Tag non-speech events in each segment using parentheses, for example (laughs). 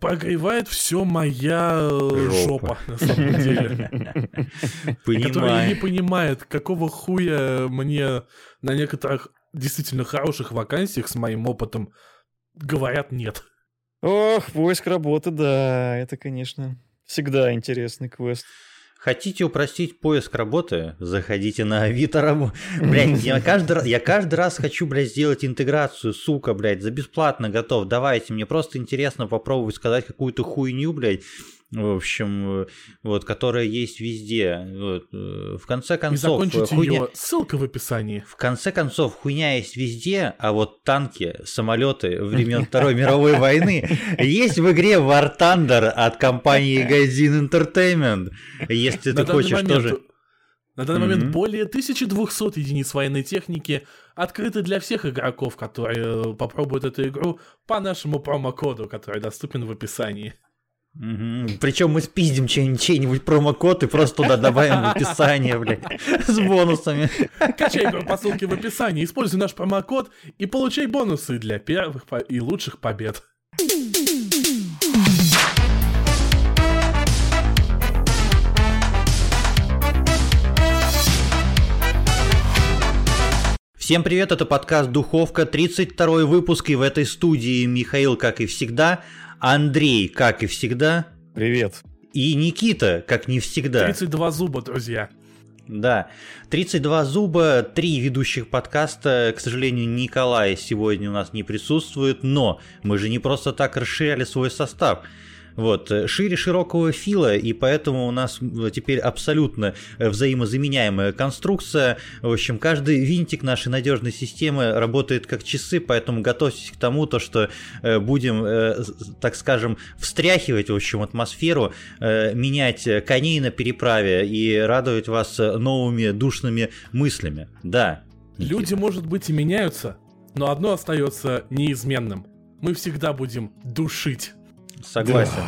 прогревает все моя э, жопа, на самом деле. (laughs) Которая не понимает, какого хуя мне на некоторых действительно хороших вакансиях с моим опытом говорят нет. Ох, поиск работы, да, это, конечно, всегда интересный квест. Хотите упростить поиск работы? Заходите на Авито. (laughs) Блять, я (laughs) каждый, я каждый раз хочу, блядь, сделать интеграцию, сука, блядь, за бесплатно готов. Давайте, мне просто интересно попробовать сказать какую-то хуйню, блядь в общем, вот, которая есть везде. Вот. Э, в конце концов, И хуйня... ее. Ссылка в описании. В конце концов, хуйня есть везде, а вот танки, самолеты времен (laughs) Второй мировой войны есть в игре War Thunder от компании (laughs) Gaijin Entertainment. Если ты хочешь тоже... На данный момент более 1200 единиц военной техники открыты для всех игроков, которые попробуют эту игру по нашему промокоду, который доступен в описании. Угу. Причем мы спиздим чей-нибудь промокод и просто туда добавим в описание, блядь, с бонусами. Качай по ссылке в описании, используй наш промокод и получай бонусы для первых и лучших побед. Всем привет, это подкаст «Духовка», 32 выпуск, и в этой студии Михаил, как и всегда, Андрей, как и всегда. Привет. И Никита, как не всегда. 32 зуба, друзья. Да, 32 зуба, три ведущих подкаста. К сожалению, Николай сегодня у нас не присутствует, но мы же не просто так расширяли свой состав. Вот, э, шире широкого фила, и поэтому у нас теперь абсолютно э, взаимозаменяемая конструкция. В общем, каждый винтик нашей надежной системы работает как часы, поэтому готовьтесь к тому, то, что э, будем, так скажем, встряхивать, в общем, атмосферу, менять коней на переправе и радовать вас новыми душными мыслями. Да. Люди, может быть, и меняются, но одно остается неизменным. Мы всегда будем душить. Согласен.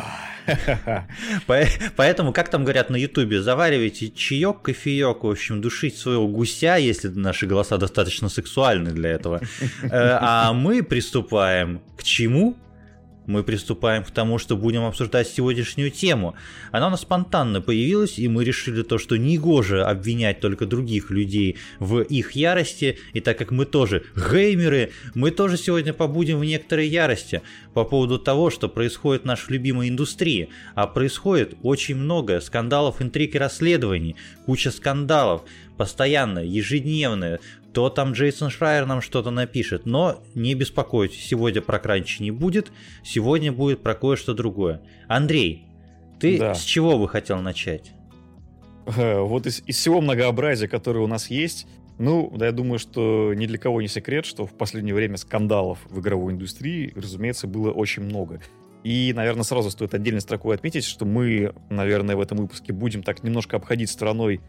(laughs) Поэтому, как там говорят на Ютубе, заваривайте чаек, кофеек, в общем, душить своего гуся, если наши голоса достаточно сексуальны для этого. Э, а мы приступаем к чему? Мы приступаем к тому, что будем обсуждать сегодняшнюю тему. Она у нас спонтанно появилась, и мы решили то, что негоже обвинять только других людей в их ярости, и так как мы тоже геймеры, мы тоже сегодня побудем в некоторой ярости по поводу того, что происходит в нашей любимой индустрии. А происходит очень много скандалов, интриг и расследований, куча скандалов, постоянно, ежедневно, то там Джейсон Шрайер нам что-то напишет. Но не беспокойтесь, сегодня про кранчи не будет, сегодня будет про кое-что другое. Андрей, ты да. с чего бы хотел начать? Э, вот из, из всего многообразия, которое у нас есть, ну, да, я думаю, что ни для кого не секрет, что в последнее время скандалов в игровой индустрии, разумеется, было очень много. И, наверное, сразу стоит отдельной строкой отметить, что мы, наверное, в этом выпуске будем так немножко обходить стороной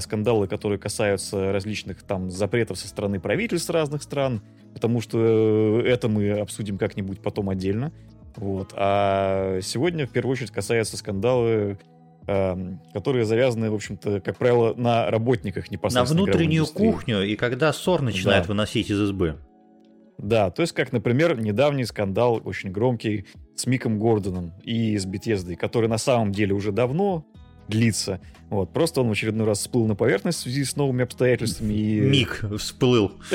скандалы, которые касаются различных там запретов со стороны правительств разных стран, потому что это мы обсудим как-нибудь потом отдельно. Вот. А сегодня, в первую очередь, касаются скандалы, э, которые завязаны, в общем-то, как правило, на работниках непосредственно. На внутреннюю кухню, и когда ссор начинает да. выносить из избы. Да, то есть, как, например, недавний скандал, очень громкий, с Миком Гордоном и с Бетездой, который на самом деле уже давно длится. Вот, просто он в очередной раз всплыл на поверхность в связи с новыми обстоятельствами. И... Миг всплыл. (laughs)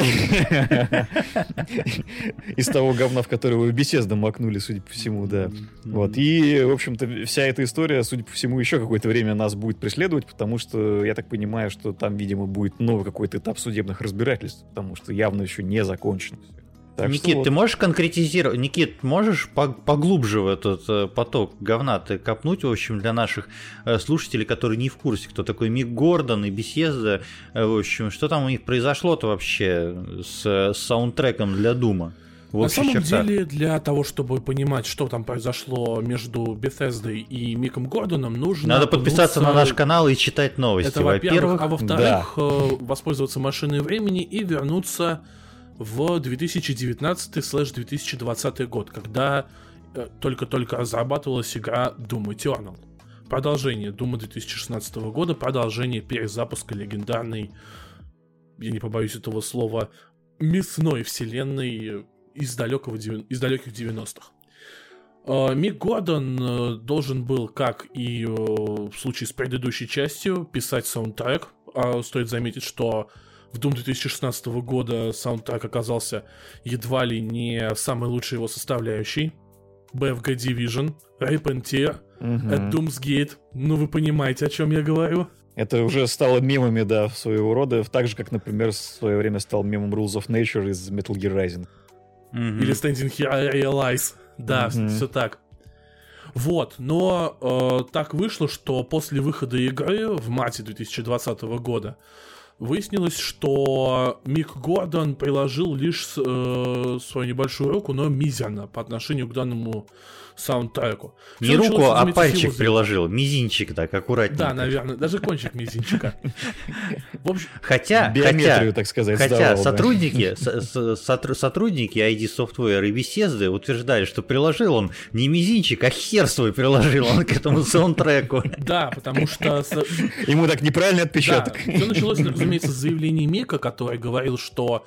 Из того говна, в которое вы беседно макнули, судя по всему, да. Вот, и, в общем-то, вся эта история, судя по всему, еще какое-то время нас будет преследовать, потому что, я так понимаю, что там, видимо, будет новый какой-то этап судебных разбирательств, потому что явно еще не закончено все. Так Никит, вот. ты можешь конкретизировать? Никит, можешь поглубже в этот э, поток говна ты копнуть, в общем, для наших э, слушателей, которые не в курсе, кто такой Мик Гордон и Бесезда, э, в общем, что там у них произошло-то вообще с, с саундтреком для Дума? На самом чертах. деле, для того, чтобы понимать, что там произошло между Бethesda и Миком Гордоном, нужно... Надо подписаться на наш канал и читать новости, Это, во-первых. А во-вторых, да. воспользоваться машиной времени и вернуться в 2019-2020 год, когда э, только-только разрабатывалась игра Doom Eternal. Продолжение Doom 2016 года, продолжение перезапуска легендарной, я не побоюсь этого слова, мясной вселенной из, далекого, из далеких 90-х. Э, Мик Гордон э, должен был, как и в случае с предыдущей частью, писать саундтрек. А стоит заметить, что в Doom 2016 года саундтрек оказался едва ли не самой лучшей его составляющей. BFG Division, Rip and Tear, угу. at Doomsgate. Ну, вы понимаете, о чем я говорю. Это уже стало мемами, да, своего рода, так же, как, например, в свое время стал мемом Rules of Nature из Metal Gear Rising. Mm-hmm. Или Standing Here I Realize. Да, mm-hmm. все так. Вот, но э, так вышло, что после выхода игры в марте 2020 года выяснилось, что Мик Гордон приложил лишь э, свою небольшую руку, но мизерно по отношению к данному саундтреку. Не руку, а пальчик приложил, мизинчик так, аккуратненько. Да, наверное, даже кончик мизинчика. В общем, хотя, хотя, так сказать, хотя сотрудники, сотрудники ID Software и Bethesda утверждали, что приложил он не мизинчик, а хер свой приложил он к этому саундтреку. Да, потому что... Ему так неправильный отпечаток. Все началось, разумеется, с заявления Мика, который говорил, что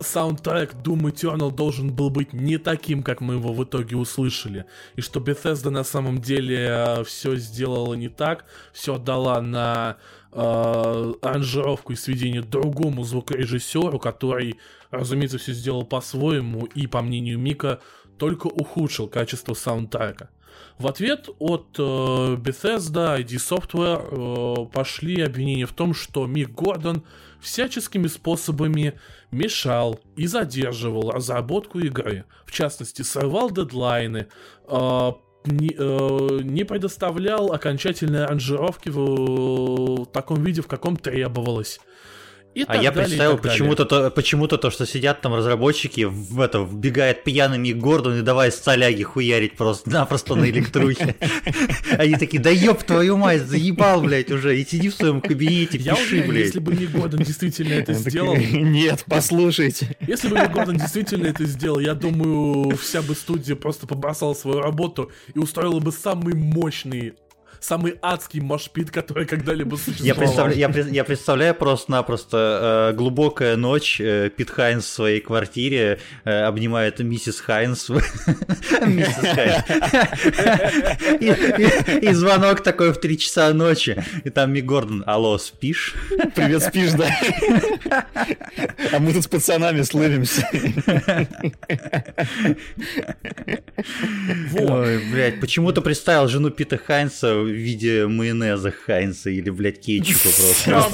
саундтрек Doom Eternal должен был быть не таким, как мы его в итоге услышали. И что Bethesda на самом деле э, все сделала не так, все отдала на э, аранжировку и сведение другому звукорежиссеру, который, разумеется, все сделал по-своему и, по мнению Мика, только ухудшил качество саундтрека. В ответ от э, Bethesda, ID Software э, пошли обвинения в том, что Мик Гордон всяческими способами мешал и задерживал разработку игры. В частности, сорвал дедлайны, э, не, э, не предоставлял окончательной аранжировки в, в таком виде, в каком требовалось. И а я представил почему-то то, почему-то то, что сидят там разработчики, в это вбегает пьяными Гордон и давай соляги хуярить просто-напросто на электрухе. (laughs) Они такие, да ёб твою мать, заебал, блядь, уже, и сиди в своем кабинете, пиши, блядь. если бы не Гордон действительно это сделал... (laughs) Нет, (laughs) послушайте. Если бы не Гордон действительно это сделал, я думаю, вся бы студия просто побросала свою работу и устроила бы самый мощный самый адский машпит, который когда-либо существовал. Я представляю, я, я представляю просто-напросто э, глубокая ночь, э, Пит Хайнс в своей квартире э, обнимает миссис Хайнс. (laughs) Миссис Хайнс. (laughs) И звонок такой в 3 часа ночи, и там Ми Гордон, алло, спишь? (laughs) Привет, спишь, да? А мы тут с пацанами слывимся. Ой, блядь, почему-то представил жену Пита Хайнса в виде майонеза Хайнса или, блядь, кетчупа просто.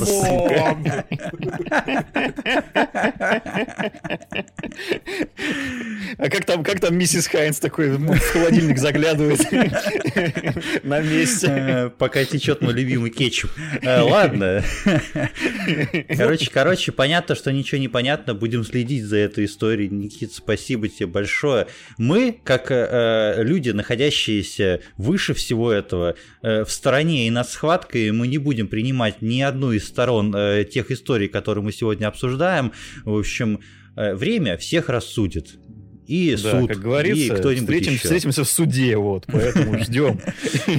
А как там, как там миссис Хайнс такой в холодильник заглядывает (laughs) на месте? Э, пока течет мой любимый кетчуп. Э, ладно. Короче, короче, понятно, что ничего не понятно. Будем следить за этой историей. Никит, спасибо тебе большое. Мы, как э, люди, находящиеся выше всего этого, в стороне и над схваткой, мы не будем принимать ни одну из сторон тех историй, которые мы сегодня обсуждаем. В общем, время всех рассудит и да, суд, как говорится, и кто-нибудь встретим, еще. встретимся в суде, вот, поэтому (laughs) ждем.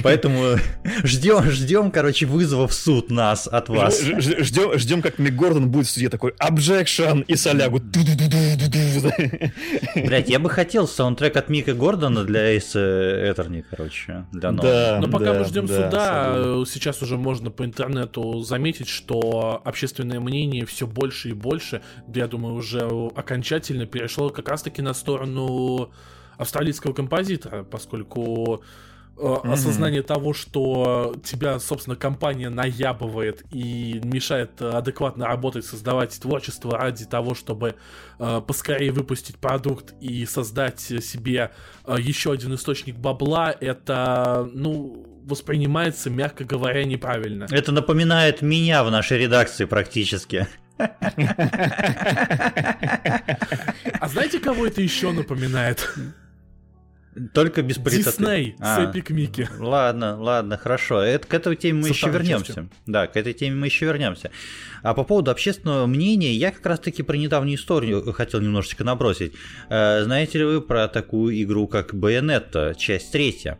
Поэтому ждем, ждем, короче, вызова в суд нас от вас. Ждем, ждем, как Мик Гордон будет в суде такой objection и солягу. Блять, я бы хотел саундтрек от Мика Гордона для Эйса Этерни, короче, для Да, Но пока мы ждем суда, сейчас уже можно по интернету заметить, что общественное мнение все больше и больше, я думаю, уже окончательно перешло как раз-таки на сторону сторону австралийского композитора, поскольку mm-hmm. осознание того, что тебя, собственно, компания наябывает и мешает адекватно работать, создавать творчество ради того, чтобы э, поскорее выпустить продукт и создать себе э, еще один источник бабла, это, ну, воспринимается, мягко говоря, неправильно. Это напоминает меня в нашей редакции практически. А знаете, кого это еще напоминает? Только без политоты. Дисней а, с Эпик Микки. Ладно, ладно, хорошо. Это, к этой теме мы Со еще вернемся. Частью. Да, к этой теме мы еще вернемся. А по поводу общественного мнения, я как раз таки про недавнюю историю хотел немножечко набросить. Э, знаете ли вы про такую игру, как Bayonetta, часть третья?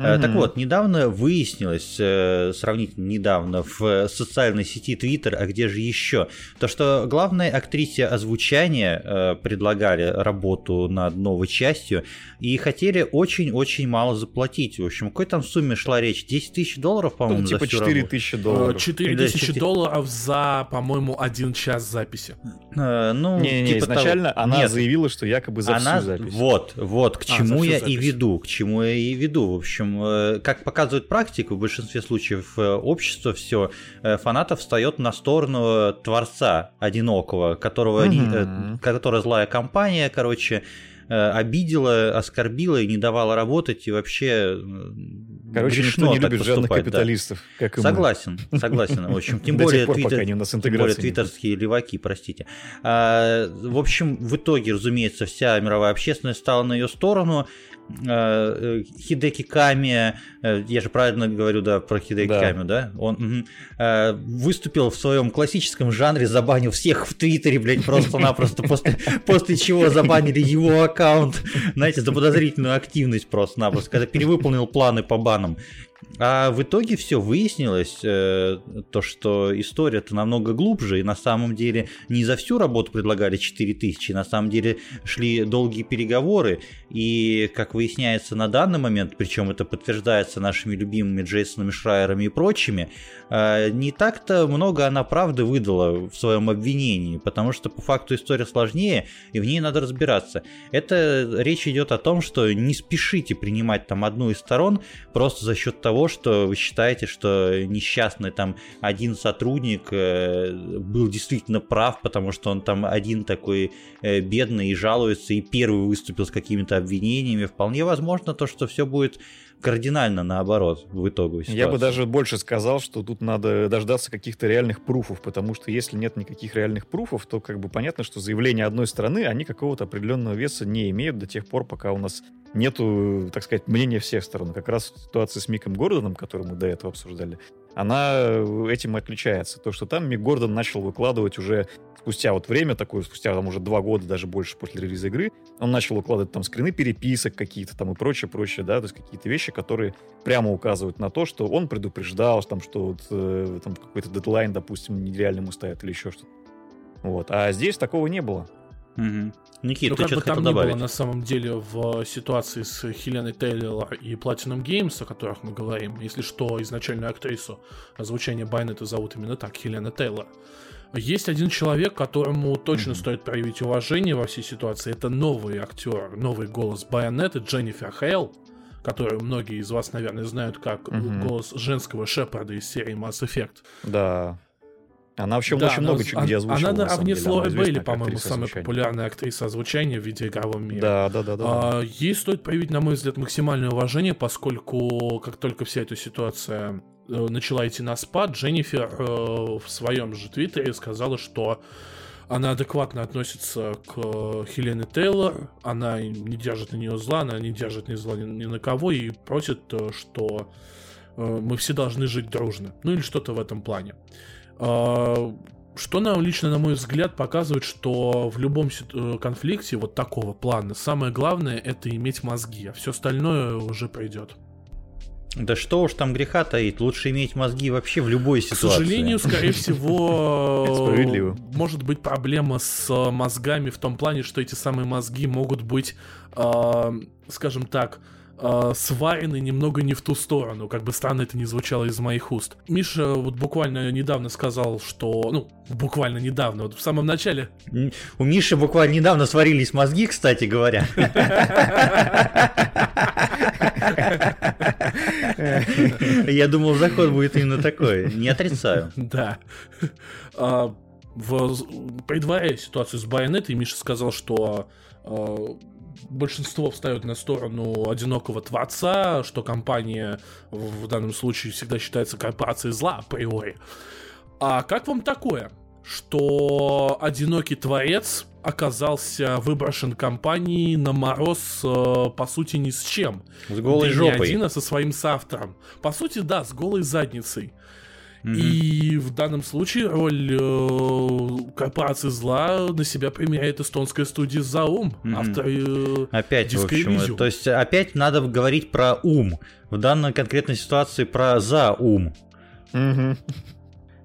Угу. Так вот, недавно выяснилось, э, сравнительно недавно, в социальной сети Twitter, а где же еще, то, что главной актрисе озвучания э, предлагали работу над новой частью и хотели очень-очень мало заплатить. В общем, какой там сумме шла речь? 10 тысяч долларов, по-моему, ну, типа за 4 тысячи долларов. 4 тысячи 4... долларов за, по-моему, один час записи. ну, не, не, типа изначально того... она Нет. заявила, что якобы за она... всю запись. Вот, вот, к а, чему я запись. и веду, к чему я и веду. В общем, э, как показывает практика, в большинстве случаев э, общество все, э, фанатов встает на сторону творца одинокого, которого, mm-hmm. которая злая компания, короче, обидела, оскорбила и не давала работать, и вообще Короче, никто не любит жадных капиталистов, да. как и Согласен, мы. согласен. В общем, тем более, пор, твиттер, тем более твиттерские леваки, простите. А, в общем, в итоге, разумеется, вся мировая общественность стала на ее сторону. Э, э, Хидеки Ками, э, я же правильно говорю, да, про Хидеки да. Ками, да? Он угу, выступил в своем классическом жанре, забанил всех в Твиттере, блядь, просто-напросто, после, после чего забанили его аккаунт, знаете, за подозрительную активность просто-напросто, когда перевыполнил планы по банам. А в итоге все выяснилось, э, то, что история-то намного глубже, и на самом деле не за всю работу предлагали 4000, на самом деле шли долгие переговоры, и, как выясняется на данный момент, причем это подтверждается нашими любимыми Джейсонами Шрайерами и прочими, не так-то много она правды выдала в своем обвинении, потому что по факту история сложнее, и в ней надо разбираться. Это речь идет о том, что не спешите принимать там одну из сторон просто за счет того, что вы считаете, что несчастный там один сотрудник э, был действительно прав, потому что он там один такой э, бедный и жалуется, и первый выступил с какими-то обвинениями. Вполне возможно то, что все будет кардинально наоборот в итоге. Я бы даже больше сказал, что тут надо дождаться каких-то реальных пруфов, потому что если нет никаких реальных пруфов, то как бы понятно, что заявления одной стороны, они какого-то определенного веса не имеют до тех пор, пока у нас нету, так сказать, мнения всех сторон. Как раз ситуация с Миком Гордоном, которую мы до этого обсуждали, она э, этим и отличается. То, что там Мик Гордон начал выкладывать уже спустя вот время такое, спустя там уже два года, даже больше после релиза игры, он начал укладывать там скрины переписок какие-то там и прочее, прочее, да, то есть какие-то вещи, которые прямо указывают на то, что он предупреждал, там, что вот, э, там какой-то дедлайн, допустим, нереально ему стоят или еще что-то. Вот. А здесь такого не было. Угу. Никита, ну, ты как бы там добавить? ни было на самом деле в ситуации с Хеленой Тейлор и Platinum Games, о которых мы говорим, если что, изначальную актрису озвучения Байнета зовут именно так, Хелена Тейлор. Есть один человек, которому точно mm-hmm. стоит проявить уважение во всей ситуации. Это новый актер, новый голос Байонета Дженнифер Хейл, которую многие из вас, наверное, знают как mm-hmm. голос женского Шепарда из серии Mass Effect. Да. Она вообще да, очень много чего где озвучивала. Она наравне с Лорой Бейли, по-моему, самая популярная актриса озвучания в видеоигровом мире. Да, да, да. да. А, ей стоит проявить, на мой взгляд, максимальное уважение, поскольку как только вся эта ситуация э, начала идти на спад, Дженнифер э, в своем же твиттере сказала, что она адекватно относится к Хелене Тейлор, она не держит на нее зла, она не держит ни зла ни, ни на кого и просит, э, что мы все должны жить дружно. Ну или что-то в этом плане. А, что нам лично, на мой взгляд, показывает, что в любом э, конфликте вот такого плана самое главное это иметь мозги, а все остальное уже пройдет. Да что уж там греха таить, лучше иметь мозги вообще в любой ситуации. К сожалению, скорее всего, (laughs) может быть проблема с мозгами в том плане, что эти самые мозги могут быть, а, скажем так, э, сварены немного не в ту сторону, как бы странно это не звучало из моих уст. Миша вот буквально недавно сказал, что, ну, буквально недавно, вот в самом начале. У Миши буквально недавно сварились мозги, кстати говоря. Я думал, заход будет именно такой. Не отрицаю. Да. А, в, предваряя ситуацию с Байонетой, Миша сказал, что а, большинство встает на сторону одинокого творца, что компания в данном случае всегда считается корпорацией зла априори. А как вам такое, что одинокий творец оказался выброшен компанией на мороз, э, по сути, ни с чем? С голой да жопой. Не один, а со своим соавтором. По сути, да, с голой задницей. Mm-hmm. И в данном случае роль э, корпорации зла на себя примеряет эстонская студия Заум, mm-hmm. автор э, Опять, в общем, то есть опять надо говорить про ум. В данной конкретной ситуации про за ум. Mm-hmm.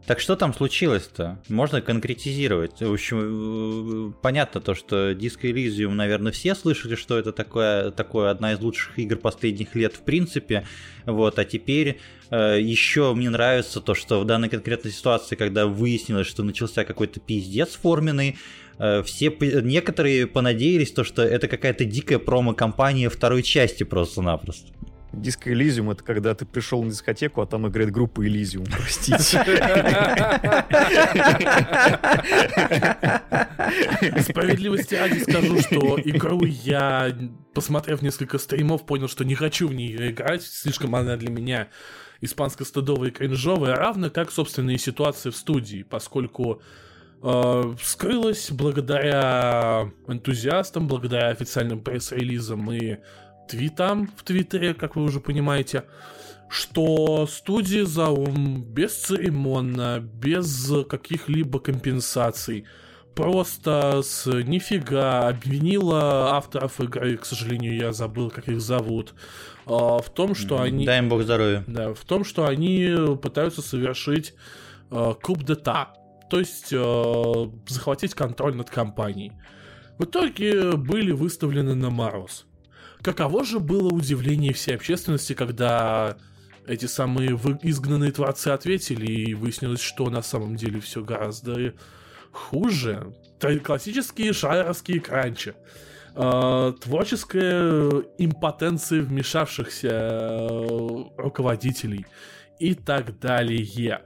Так что там случилось-то? Можно конкретизировать. В общем, э, понятно то, что Disco Elysium, наверное, все слышали, что это такое, такое одна из лучших игр последних лет в принципе. Вот, а теперь э, еще мне нравится то, что в данной конкретной ситуации, когда выяснилось, что начался какой-то пиздец форменный, э, все некоторые понадеялись то, что это какая-то дикая промо-компания второй части просто-напросто. Диско Элизиум это когда ты пришел на дискотеку, а там играет группа Элизиум, простите. Справедливости ради скажу, что игру я, посмотрев несколько стримов, понял, что не хочу в нее играть, слишком она для меня испанско-стыдовая и кринжовая, равно как собственные ситуации в студии, поскольку э, скрылась благодаря энтузиастам, благодаря официальным пресс-релизам и твитам в Твиттере, как вы уже понимаете, что студия Заум бесцеремонно, без каких-либо компенсаций, просто с нифига обвинила авторов игры, к сожалению, я забыл, как их зовут, а, в том, что они... Дай им бог здоровья. Да, в том, что они пытаются совершить куб дета, то есть а, захватить контроль над компанией. В итоге были выставлены на мороз. Каково же было удивление всей общественности, когда эти самые изгнанные творцы ответили, и выяснилось, что на самом деле все гораздо хуже. Классические шайеровские кранчи. Э, творческая импотенция вмешавшихся э, руководителей и так далее.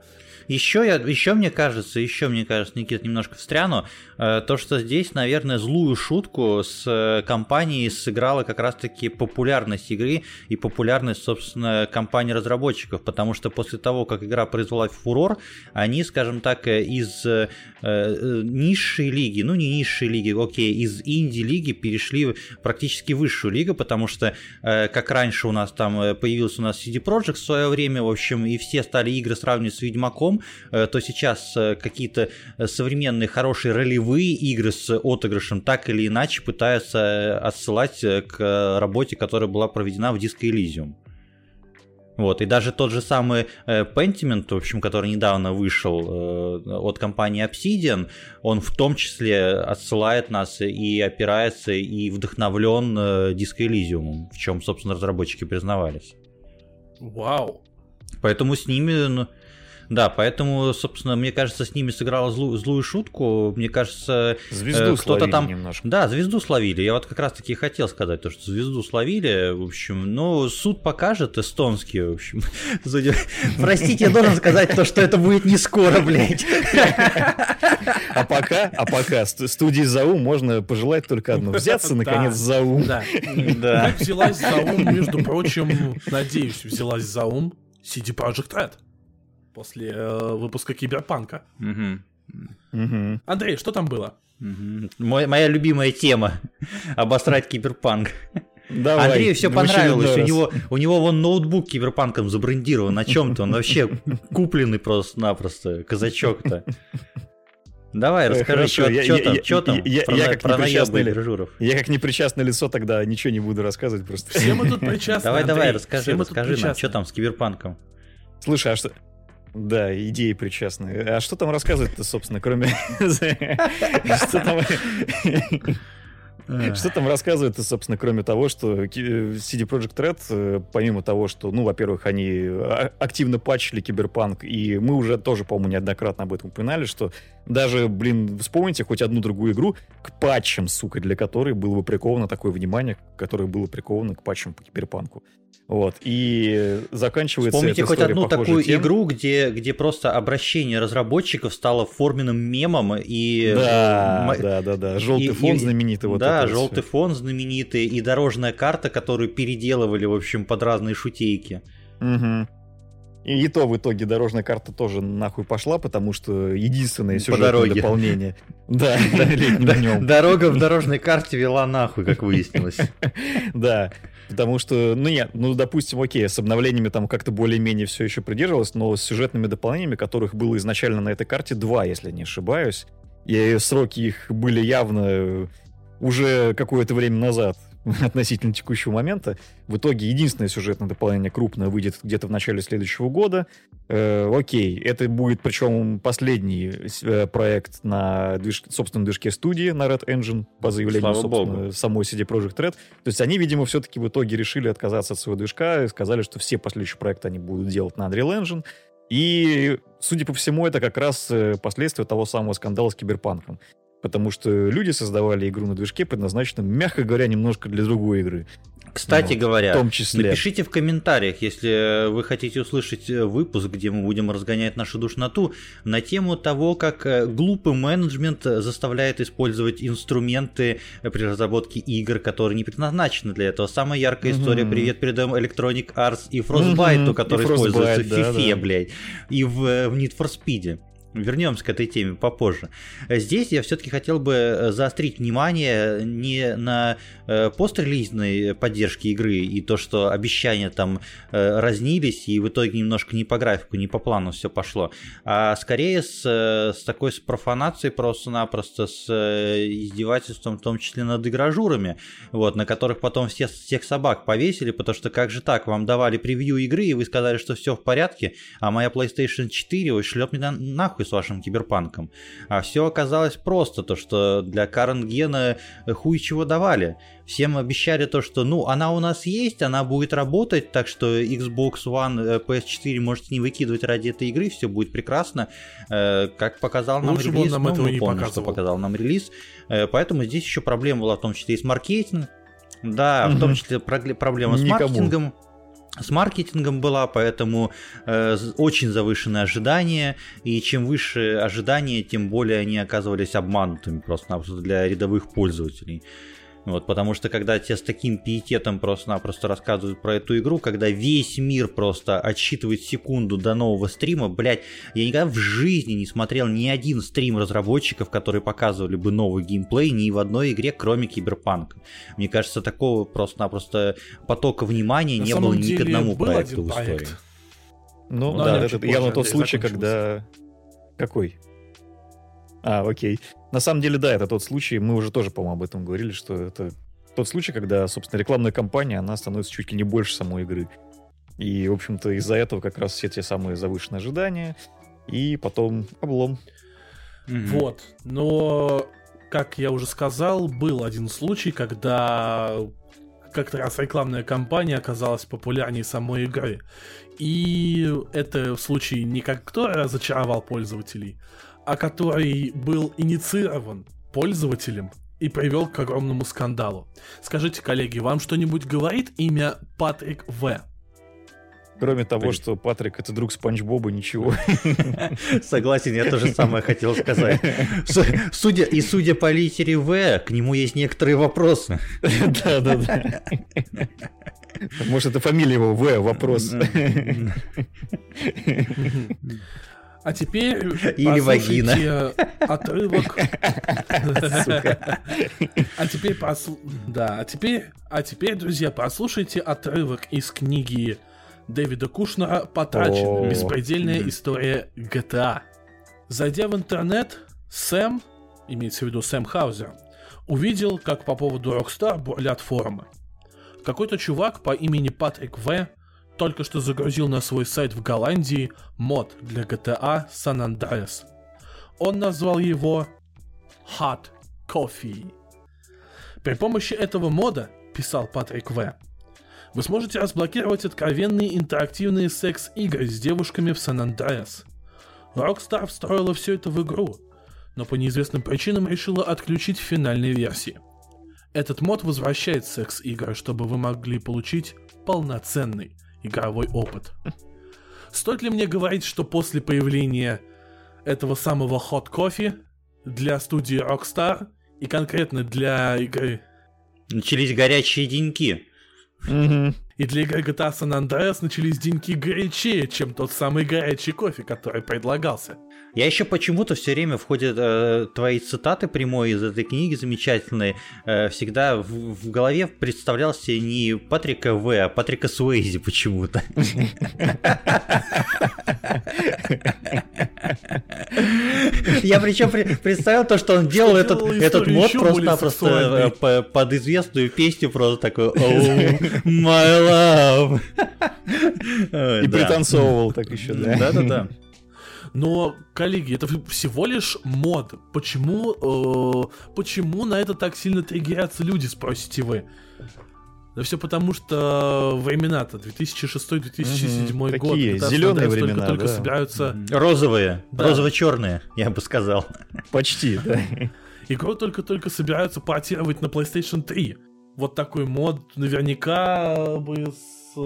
Еще, я, еще мне кажется, еще мне кажется, Никита, немножко встряну, э, то, что здесь, наверное, злую шутку с э, компанией сыграла как раз-таки популярность игры и популярность, собственно, компании разработчиков, потому что после того, как игра произвела фурор, они, скажем так, э, из э, низшей лиги, ну не низшей лиги, окей, из инди-лиги перешли практически в высшую лигу, потому что, как раньше у нас там появился у нас CD Projekt в свое время, в общем, и все стали игры сравнивать с Ведьмаком, Э, то сейчас э, какие-то э, современные хорошие ролевые игры с отыгрышем так или иначе пытаются отсылать к работе, которая была проведена в Disco Elysium. Вот, и даже тот же самый Pentiment, в общем, который недавно вышел от компании Obsidian, он в том числе отсылает нас и опирается, и вдохновлен Disco Elysium, в чем, собственно, разработчики признавались. Вау. Поэтому с ними, ну, да, поэтому, собственно, мне кажется, с ними сыграла злую, злую шутку. Мне кажется, звезду э, кто-то там... немножко. Да, звезду словили. Я вот как раз-таки хотел сказать, то, что звезду словили. В общем, ну, суд покажет эстонский, в общем. (laughs) Простите, я должен сказать то, что это будет не скоро, блядь. А пока, а пока студии ЗАУ можно пожелать только одно. Взяться, наконец, за ум. Да. да. взялась за ум, между прочим, надеюсь, взялась за ум CD Project Red после э, выпуска Киберпанка. Угу. Угу. Андрей, что там было? Угу. Мой, моя любимая тема — обосрать Киберпанк. Давай, Андрею все понравилось. У него, у него вон ноутбук киберпанком забрендирован на чем-то. Он вообще купленный просто-напросто. Казачок-то. Давай, расскажи, Хорошо, что, там, я, что там я, про, я, как про непричастное, ли, Я как непричастное лицо тогда ничего не буду рассказывать просто. Все мы тут причастны, Давай, давай, расскажи, расскажи нам, что там с киберпанком. Слушай, а что, да, идеи причастны. А что там рассказывать-то, собственно, кроме... Что там рассказывает, собственно, кроме того, что CD Projekt Red, э, помимо того, что, ну, во-первых, они а, активно патчили Киберпанк, и мы уже тоже, по-моему, неоднократно об этом упоминали, что даже, блин, вспомните хоть одну другую игру к патчам, сука, для которой было бы приковано такое внимание, которое было приковано к патчам по Киберпанку. Вот, и заканчивается Вспомните хоть одну такую тем. игру, где, где просто обращение разработчиков стало форменным мемом и... Да, э, да, да, да, желтый и, фон и, знаменитый. Вот да, желтый все. фон знаменитый и дорожная карта, которую переделывали, в общем, под разные шутейки. Угу. И, и то в итоге дорожная карта тоже нахуй пошла, потому что единственное сюжетное дополнение. (laughs) Да, Дорога в дорожной карте вела нахуй, как выяснилось. (laughs) Да. Потому что, ну нет, ну допустим, окей, с обновлениями там как-то более-менее все еще придерживалось, но с сюжетными дополнениями, которых было изначально на этой карте два, если не ошибаюсь, и сроки их были явно уже какое-то время назад. (laughs) относительно текущего момента. В итоге единственное сюжетное дополнение крупное выйдет где-то в начале следующего года. Э, окей, это будет причем последний э, проект на движ... собственном движке студии, на Red Engine, по заявлению собственно, самой CD Projekt Red. То есть они, видимо, все-таки в итоге решили отказаться от своего движка и сказали, что все последующие проекты они будут делать на Unreal Engine. И, судя по всему, это как раз э, последствия того самого скандала с Киберпанком потому что люди создавали игру на движке, предназначенном, мягко говоря, немножко для другой игры. Кстати ну, говоря, в том числе. напишите в комментариях, если вы хотите услышать э, выпуск, где мы будем разгонять нашу душноту, на тему того, как э, глупый менеджмент заставляет использовать инструменты при разработке игр, которые не предназначены для этого. Самая яркая mm-hmm. история, привет, передаем Electronic Arts и Frostbite, mm-hmm. который и используется в FIFA, да, блядь, и в, э, в Need for Speed. Вернемся к этой теме попозже. Здесь я все-таки хотел бы э, заострить внимание не на э, пострелизной поддержке игры и то, что обещания там э, разнились и в итоге немножко не по графику, не по плану все пошло, а скорее с, с такой с профанацией просто-напросто, с издевательством, в том числе над игражурами, вот, на которых потом все, всех собак повесили, потому что как же так, вам давали превью игры и вы сказали, что все в порядке, а моя PlayStation 4 шлет меня нахуй нахуй с вашим киберпанком. А все оказалось просто, то что для Каренгена хуй чего давали. Всем обещали то, что ну она у нас есть, она будет работать, так что Xbox One, PS4 э, можете не выкидывать ради этой игры, все будет прекрасно. Э, как показал нам Лучше релиз, нам ну, этого мы не помним, показывал. что показал нам релиз. Э, поэтому здесь еще проблема была в том числе и с маркетингом. Да, угу. в том числе проблема с Никому. маркетингом с маркетингом была, поэтому э, очень завышенные ожидания, и чем выше ожидания, тем более они оказывались обманутыми просто-напросто для рядовых пользователей. Вот, потому что когда тебе с таким пиететом просто-напросто рассказывают про эту игру, когда весь мир просто отсчитывает секунду до нового стрима, блять, я никогда в жизни не смотрел ни один стрим разработчиков, которые показывали бы новый геймплей ни в одной игре, кроме Киберпанка. Мне кажется, такого просто-напросто потока внимания На не было ни к одному проекту в истории. Проект. Ну, Но да, это явно тот случай, когда... Какой? А, окей. На самом деле, да, это тот случай, мы уже тоже, по-моему, об этом говорили, что это тот случай, когда, собственно, рекламная кампания, она становится чуть ли не больше самой игры. И, в общем-то, из-за этого как раз все те самые завышенные ожидания, и потом облом. Вот, но, как я уже сказал, был один случай, когда как-то раз рекламная кампания оказалась популярнее самой игры. И это в случае не как кто разочаровал пользователей, а который был инициирован пользователем и привел к огромному скандалу. Скажите, коллеги, вам что-нибудь говорит имя Патрик В? Кроме того, Блин. что Патрик это друг Спанч Боба, ничего. (laughs) Согласен, я тоже самое хотел сказать. Судя, и судя по литере В, к нему есть некоторые вопросы. (laughs) Да, да, да. Может, это фамилия его В, вопрос. (laughs) А теперь Или вагина. отрывок. А теперь послу... Да, а теперь, а теперь, друзья, послушайте отрывок из книги Дэвида Кушнера «Потрачено. Беспредельная история GTA». Зайдя в интернет, Сэм, имеется в виду Сэм Хаузер, увидел, как по поводу Rockstar бурлят форумы. Какой-то чувак по имени Патрик В только что загрузил на свой сайт в Голландии мод для GTA San Andreas. Он назвал его Hot Coffee. При помощи этого мода, писал Патрик В., вы сможете разблокировать откровенные интерактивные секс-игры с девушками в Andreas. Rockstar встроила все это в игру, но по неизвестным причинам решила отключить в финальной версии. Этот мод возвращает секс-игры, чтобы вы могли получить полноценный игровой опыт. Стоит ли мне говорить, что после появления этого самого Hot Coffee для студии Rockstar и конкретно для игры... Начались горячие деньки. Угу. И для игры GTA San Andreas начались деньки горячее, чем тот самый горячий кофе, который предлагался. Я еще почему-то все время в ходе э, твоей цитаты прямой из этой книги замечательной э, всегда в, в голове представлялся не Патрика В, а Патрика Суэйзи почему-то. (laughs) Я причем представил то, что он делал этот, этот мод просто-напросто э, под известную песню просто такой Oh, my love. И пританцовывал так еще, да? Да-да-да. Но, коллеги, это всего лишь мод. Почему, э, почему на это так сильно триггерятся люди, спросите вы? Да все потому, что времена-то 2006-2007 угу, год. Такие зеленые времена, только, только да. собираются. Розовые, да. розово-черные, я бы сказал. Почти, да. Игру только-только собираются портировать на PlayStation 3. Вот такой мод наверняка бы с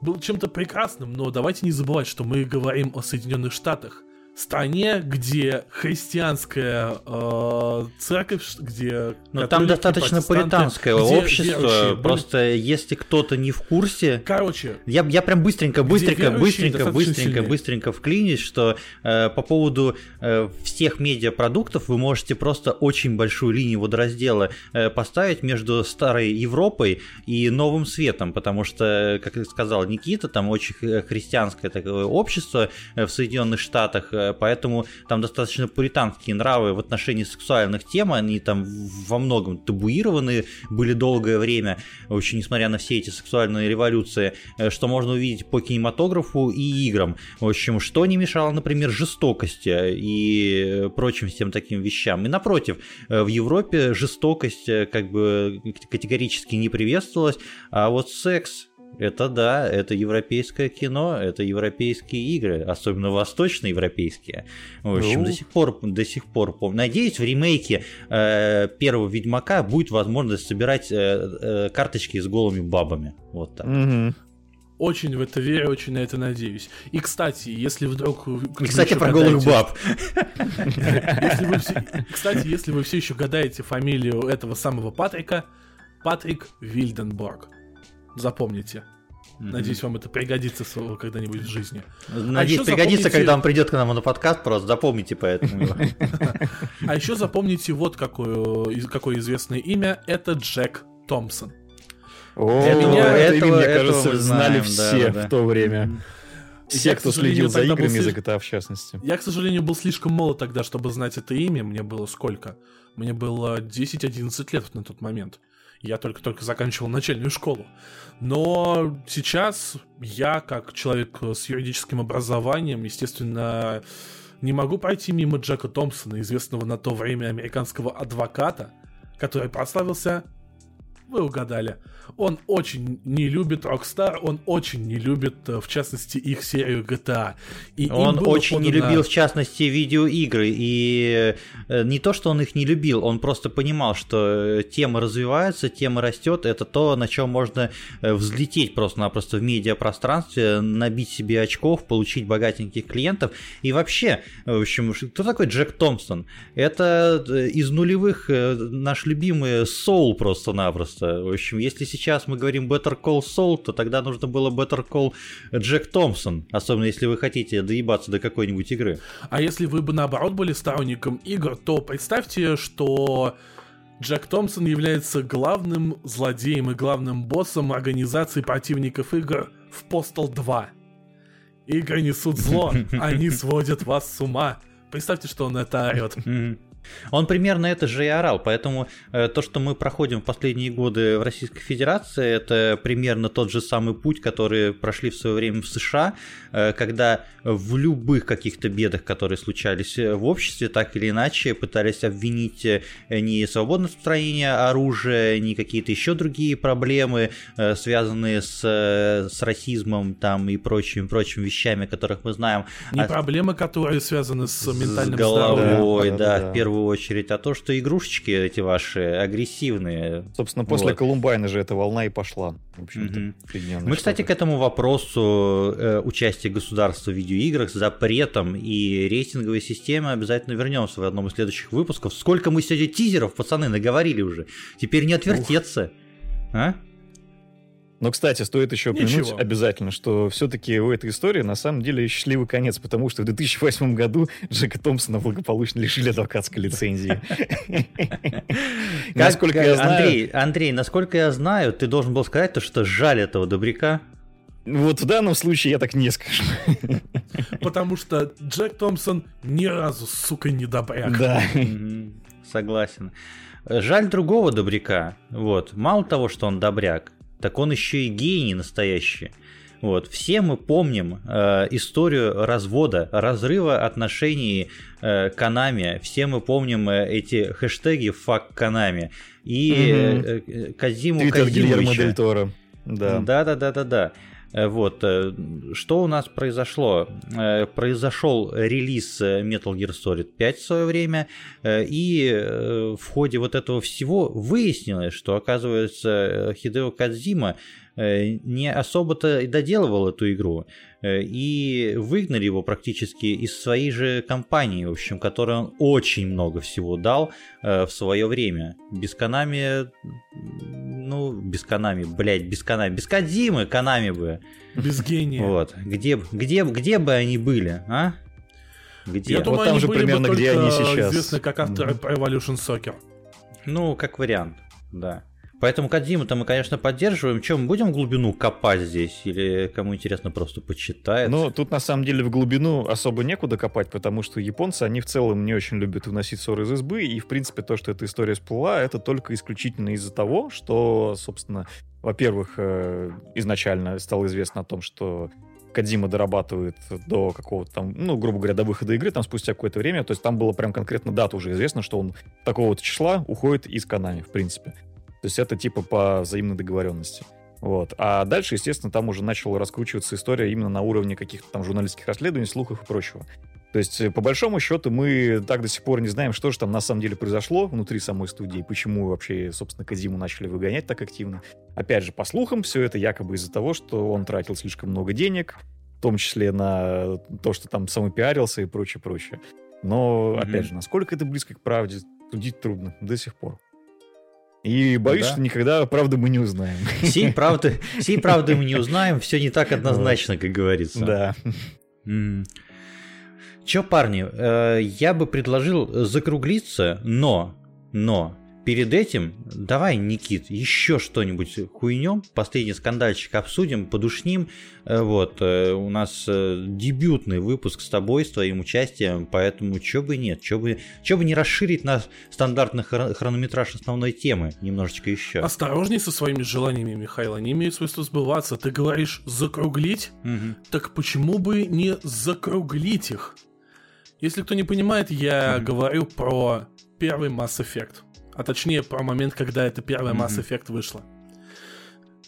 был чем-то прекрасным, но давайте не забывать, что мы говорим о Соединенных Штатах стране, где христианская э, церковь, где... Но там достаточно пуританское общество, верующие, просто были... если кто-то не в курсе... Короче... Я, я прям быстренько, быстренько, быстренько, быстренько, быстренько вклинюсь, что э, по поводу э, всех медиапродуктов вы можете просто очень большую линию водораздела э, поставить между старой Европой и новым светом, потому что, как сказал Никита, там очень христианское такое общество э, в Соединенных Штатах, э, поэтому там достаточно пуританские нравы в отношении сексуальных тем, они там во многом табуированы были долгое время, очень несмотря на все эти сексуальные революции, э, что можно увидеть по кинематографу и играм. В общем, что не мешало, например, жестокости и прочим всем таким вещам. И напротив, э, в Европе жестокость э, как бы категорически не приветствовалась, а вот секс это да, это европейское кино, это европейские игры, особенно восточноевропейские. В общем, ну... до сих пор, до сих пор помню. Надеюсь, в ремейке э, первого Ведьмака будет возможность собирать э, э, карточки с голыми бабами. Вот так. Угу. Очень в это верю, очень на это надеюсь. И, кстати, если вдруг... И, кстати, про голых баб. Кстати, если вы все еще гадаете фамилию этого самого Патрика, Патрик Вильденборг. Запомните. Mm-hmm. Надеюсь, вам это пригодится когда-нибудь в жизни. Надеюсь, а пригодится, запомните... когда он придет к нам на подкаст, просто запомните поэтому. (laughs) А еще запомните вот какое, какое известное имя. Это Джек Томпсон. О, это имя, мне кажется, знали все в то время. Все, кто следил за играми за GTA в частности. Я, к сожалению, был слишком молод тогда, чтобы знать это имя. Мне было сколько? Мне было 10-11 лет на тот момент. Я только-только заканчивал начальную школу. Но сейчас я, как человек с юридическим образованием, естественно, не могу пройти мимо Джека Томпсона, известного на то время американского адвоката, который прославился, вы угадали, он очень не любит Rockstar, он очень не любит, э, в частности, их серию GTA. И он очень подано... не любил, в частности, видеоигры. И э, не то, что он их не любил, он просто понимал, что э, тема развивается, тема растет. Это то, на чем можно взлететь просто-напросто в медиапространстве, набить себе очков, получить богатеньких клиентов. И вообще, в общем, кто такой Джек Томпсон? Это из нулевых наш любимый Soul просто-напросто. В общем, если сейчас сейчас мы говорим Better Call Saul, то тогда нужно было Better Call Джек Томпсон, особенно если вы хотите доебаться до какой-нибудь игры. А если вы бы наоборот были сторонником игр, то представьте, что Джек Томпсон является главным злодеем и главным боссом организации противников игр в Postal 2. Игры несут зло, (laughs) они сводят вас с ума. Представьте, что он это орет. Он примерно это же и орал, поэтому э, то, что мы проходим в последние годы в Российской Федерации, это примерно тот же самый путь, который прошли в свое время в США, э, когда в любых каких-то бедах, которые случались в обществе, так или иначе пытались обвинить э, не свободное распространение оружия, не какие-то еще другие проблемы, э, связанные с, э, с расизмом там и прочими, прочими вещами, которых мы знаем. Не а... проблемы, которые связаны с ментальным с головой, здоровьем. Да, да, да, в первую очередь, а то, что игрушечки эти ваши агрессивные. Собственно, после вот. Колумбайна же эта волна и пошла. В общем-то, угу. Мы, кстати, к этому вопросу э, участия государства в видеоиграх, запретом и рейтинговой системы обязательно вернемся в одном из следующих выпусков. Сколько мы сегодня тизеров, пацаны, наговорили уже. Теперь не отвертеться. Ух. А? Но, кстати, стоит еще упомянуть Ничего. обязательно, что все-таки у этой истории на самом деле счастливый конец, потому что в 2008 году Джека Томпсона благополучно лишили адвокатской лицензии. Насколько я знаю... Андрей, Андрей, насколько я знаю, ты должен был сказать то, что жаль этого добряка. Вот в данном случае я так не скажу. Потому что Джек Томпсон ни разу, сука, не добряк. Да. Согласен. Жаль другого добряка. Вот. Мало того, что он добряк, так он еще и гений настоящий. Вот. Все мы помним э, историю развода, разрыва отношений э, Канами. Все мы помним э, эти хэштеги «фак Канами». И Мгм. э, э, Казиму Твиттер Гильермо Казимовича. Дель Торо. Да. Да, да, да, да, да. Э, Вот, э, что у нас произошло? Э, Произошел релиз Metal Gear Solid 5 в свое время, и в ходе вот этого всего выяснилось, что, оказывается, Хидео Кадзима не особо-то и доделывал эту игру, и выгнали его практически из своей же компании, в общем, которой он очень много всего дал в свое время. Без Канами, ну, без Канами, блядь, без Канами, без Кадзимы Канами бы. Без гения. Вот. Где, где, где бы они были, а? Где? Я думаю, Вот там они же были примерно, бы где они сейчас. известны как. Pro Evolution Soccer. Ну, как вариант, да. Поэтому Кадзиму-то мы, конечно, поддерживаем. Чем будем глубину копать здесь? Или кому интересно просто почитает? Но тут на самом деле в глубину особо некуда копать, потому что японцы, они в целом не очень любят выносить ссоры из избы, и в принципе то, что эта история всплыла, это только исключительно из-за того, что, собственно, во-первых, э, изначально стало известно о том, что Кадзима дорабатывает до какого-то там, ну, грубо говоря, до выхода игры, там спустя какое-то время, то есть там было прям конкретно дата уже известно, что он такого-то числа уходит из Канами, в принципе. То есть это типа по взаимной договоренности. Вот. А дальше, естественно, там уже начала раскручиваться история именно на уровне каких-то там журналистских расследований, слухов и прочего. То есть, э, по большому счету, мы так до сих пор не знаем, что же там на самом деле произошло внутри самой студии, почему вообще, собственно, Казиму начали выгонять так активно. Опять же, по слухам, все это якобы из-за того, что он тратил слишком много денег, в том числе на то, что там самопиарился и прочее, прочее. Но, Мгм. опять же, насколько это близко к правде, судить трудно до сих пор. И боюсь, Да. что никогда правды мы не узнаем. Сей (laughs) правды, сей правды мы не узнаем, все не так однозначно, как говорится. Да. М. Чё, парни, э, я бы предложил закруглиться, но, но, перед этим давай, Никит, еще что-нибудь хуйнем, последний скандальчик обсудим, подушним. Э, Вот, э, у нас э, дебютный выпуск с тобой, с твоим участием, поэтому чё бы нет, чё бы, чё бы не расширить наш стандартный хро- хронометраж основной темы немножечко еще. Осторожней со своими желаниями, Михаил, они имеют свойство сбываться. Ты говоришь закруглить, Мгм. так почему бы не закруглить их? Если кто не понимает, я Мгм. говорю про первый Mass Effect. А точнее, про момент, когда эта первая Mass. Effect вышла.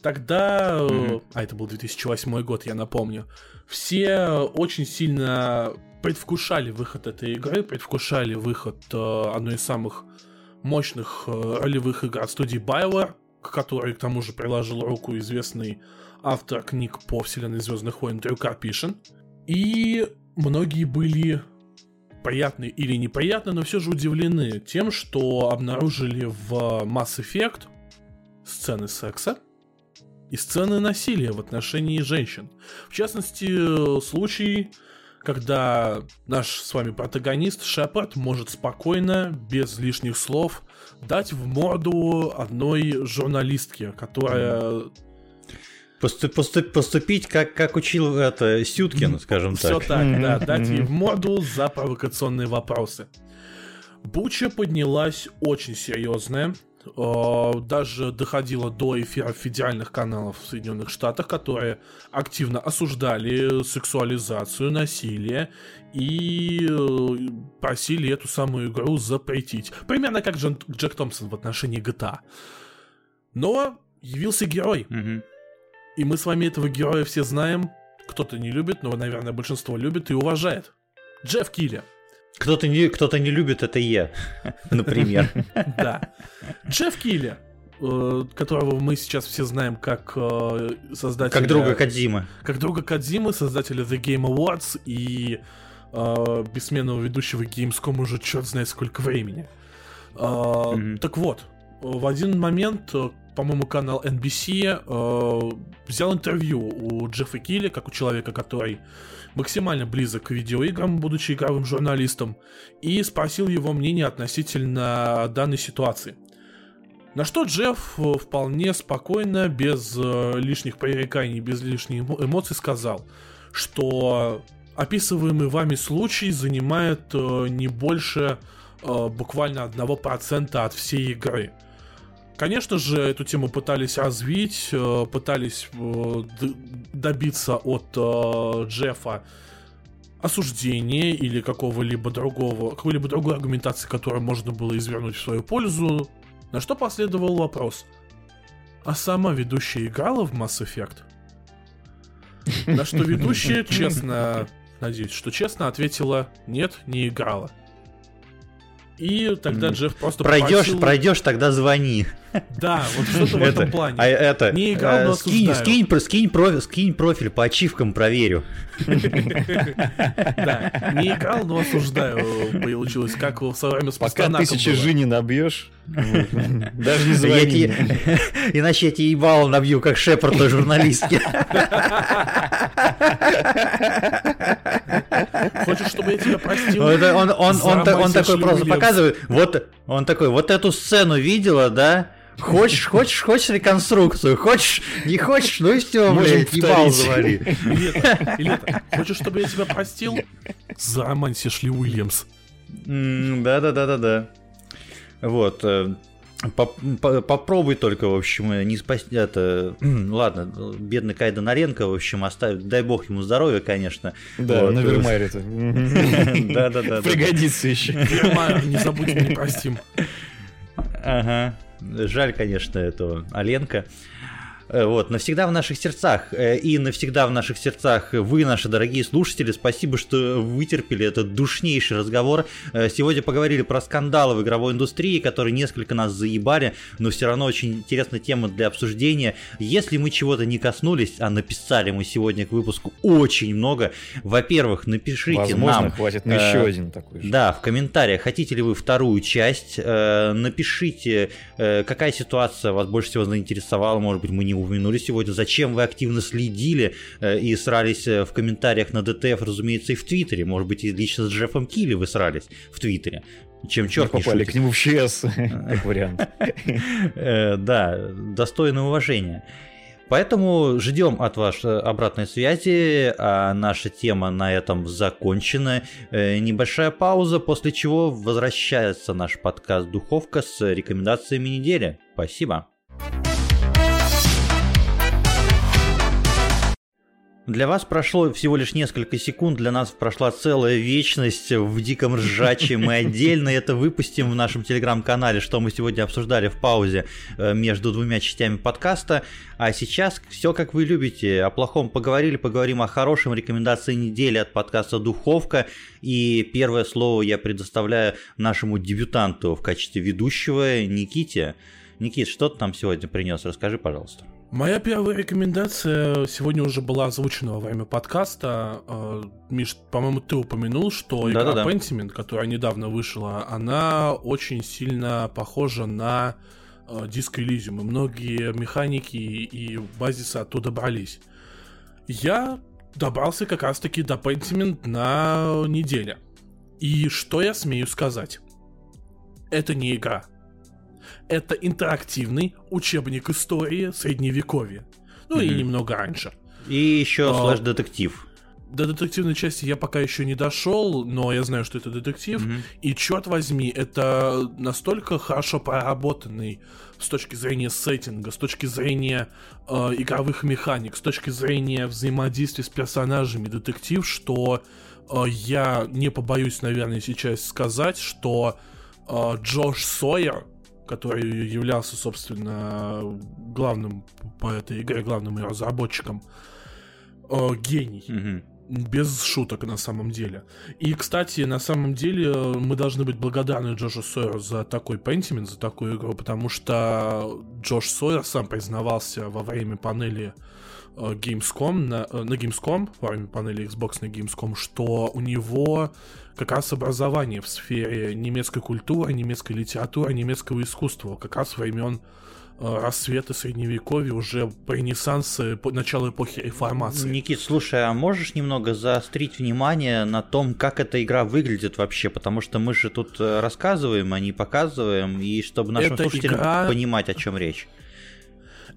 Тогда, э, а это был 2008 год, я напомню, все очень сильно предвкушали выход этой игры, предвкушали выход э, одной из самых мощных э, ролевых игр от студии BioWare, к которой к тому же приложил руку известный автор книг по вселенной Звездных войн Дрю Карпишин. И многие были приятны или неприятны, но все же удивлены тем, что обнаружили в Mass Effect сцены секса и сцены насилия в отношении женщин. В частности, случай, когда наш с вами протагонист Шепард может спокойно, без лишних слов, дать в морду одной журналистке, которая Посту- посту- поступить как, как учил это Сюткин, скажем Все так. так, да, дать ей морду за провокационные вопросы. Буча поднялась очень серьезная. э, Даже доходила до эфиров федеральных каналов в Соединенных Штатах, которые активно осуждали сексуализацию, насилие и э, просили эту самую игру запретить. Примерно как Джек Томпсон в отношении GTA. Но явился герой. Мгм. И мы с вами этого героя все знаем. Кто-то не любит, но, наверное, большинство любит и уважает. Джефф Килли. Кто-то не, кто-то не любит, это я, (laughs) например. Да. Джефф Килли, э, которого мы сейчас все знаем как э, создателя... Как друга Кадзима. Как друга Кадзимы, создателя The Game Awards и э, бессменного ведущего Gamescom уже черт знает сколько времени. Так вот, в один момент, по-моему, канал NBC э, взял интервью у Джеффа Килли, как у человека, который максимально близок к видеоиграм, будучи игровым журналистом, и спросил его мнение относительно данной ситуации. На что Джефф вполне спокойно, без э, лишних пререканий, без лишних эмоций сказал, что описываемый вами случай занимает э, не больше э, буквально 1% от всей игры. Конечно же, эту тему пытались развить, э, пытались э, добиться от э, Джеффа осуждения или какого-либо другого, какой-либо другой аргументации, которую можно было извернуть в свою пользу, на что последовал вопрос. А сама ведущая играла в Mass Effect? На что ведущая, честно, надеюсь, что честно ответила, нет, не играла. И тогда Джефф просто Пройдешь, попросил... пройдешь, тогда звони. Да, вот что-то в этом плане. А это, не играл, э, но скинь, скинь, скинь, профиль, скинь профиль по ачивкам, проверю. Да, не играл, но осуждаю. Получилось, как в свое время с Пока тысячи жи не набьешь, даже не звони. Иначе я тебе ебало набью, как Шепард на журналистке. Хочешь, чтобы я тебя простил? Он, он, он, он такой просто показывает, вот, он такой, вот эту сцену видела, да? Хочешь, хочешь, хочешь реконструкцию, хочешь, не хочешь, ну и все, блядь, ебал завали. Или это, хочешь, чтобы я тебя простил? Зароманси Шли Уильямс. Да-да-да-да-да. Вот. Э, попробуй только, в общем, не спасти это. Ладно, бедный Кайда Наренко, в общем, оставь, дай бог ему здоровья, конечно. Да, вот. на Вермайре-то. (laughs) Да-да-да. Пригодится еще. Не забудем, не простим. Ага. Жаль, конечно, этого Оленка. Э, вот, навсегда в наших сердцах. Э, и навсегда в наших сердцах вы, наши дорогие слушатели. Спасибо, что вытерпели этот душнейший разговор. Э, сегодня поговорили про скандалы в игровой индустрии, которые несколько нас заебали, но все равно очень интересная тема для обсуждения. Если мы чего-то не коснулись, а написали мы сегодня к выпуску очень много, во-первых, напишите Возможно, нам... хватит на еще один такой же. Да, в комментариях, хотите ли вы вторую часть, напишите, какая ситуация вас больше всего заинтересовала, может быть, мы не упомянули сегодня, зачем вы активно следили э, и срались э, в комментариях на ДТФ, разумеется, и в Твиттере. Может быть, и лично с Джеффом Килли вы срались в Твиттере. Чем черт не попали к нему в ЧС, (laughs) как вариант. Э, да, достойное уважение. Поэтому ждем от вас обратной связи, а наша тема на этом закончена. Небольшая пауза, после чего возвращается наш подкаст «Духовка» с рекомендациями недели. Спасибо. Для вас прошло всего лишь несколько секунд, для нас прошла целая вечность в диком ржаче. Мы отдельно это выпустим в нашем телеграм-канале, что мы сегодня обсуждали в паузе э, между двумя частями подкаста. А сейчас все как вы любите. О плохом поговорили, поговорим о хорошем. Рекомендации недели от подкаста «Духовка». И первое слово я предоставляю нашему дебютанту в качестве ведущего Никите. Никит, что ты нам сегодня принес? Расскажи, пожалуйста. Моя первая рекомендация сегодня уже была озвучена во время подкаста. А, Миш, по-моему, ты упомянул, что игра Да-да-да. Pentiment, которая недавно вышла, она очень сильно похожа на диск Elysium, и многие механики и базисы оттуда брались. Я добрался как раз-таки до Pentiment на неделе. И что я смею сказать? Это не игра это интерактивный учебник истории средневековья. Ну mm-hmm. и немного раньше. И еще а, слэш-детектив. До детективной части я пока еще не дошел, но я знаю, что это детектив. Mm-hmm. И черт возьми, это настолько хорошо проработанный с точки зрения сеттинга, с точки зрения э, игровых механик, с точки зрения взаимодействия с персонажами детектив, что э, я не побоюсь, наверное, сейчас сказать, что э, Джош Сойер который являлся, собственно, главным по этой игре, главным ее разработчиком, э, гений. Mm-hmm. Без шуток на самом деле. И, кстати, на самом деле мы должны быть благодарны Джошу Сойеру за такой пентимент, за такую игру, потому что Джош Сойер сам признавался во время панели э, Gamescom, на, э, на Gamescom, во время панели Xbox на Gamescom, что у него как раз образование в сфере немецкой культуры, немецкой литературы, немецкого искусства, как раз времен Э, рассвета средневековья, уже ренессанса, начало эпохи реформации. Никит, слушай, а можешь немного заострить внимание на том, как эта игра выглядит вообще? Потому что мы же тут э, рассказываем, а не показываем, и чтобы нашим эта слушателям игра... понимать, о чем речь.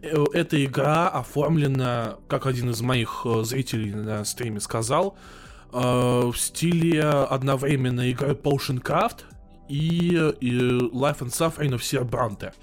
Э, эта игра оформлена, как один из моих зрителей на стриме сказал, в стиле одновременно игры Potion Craft и, и Life and Suffering of Sir Bronte.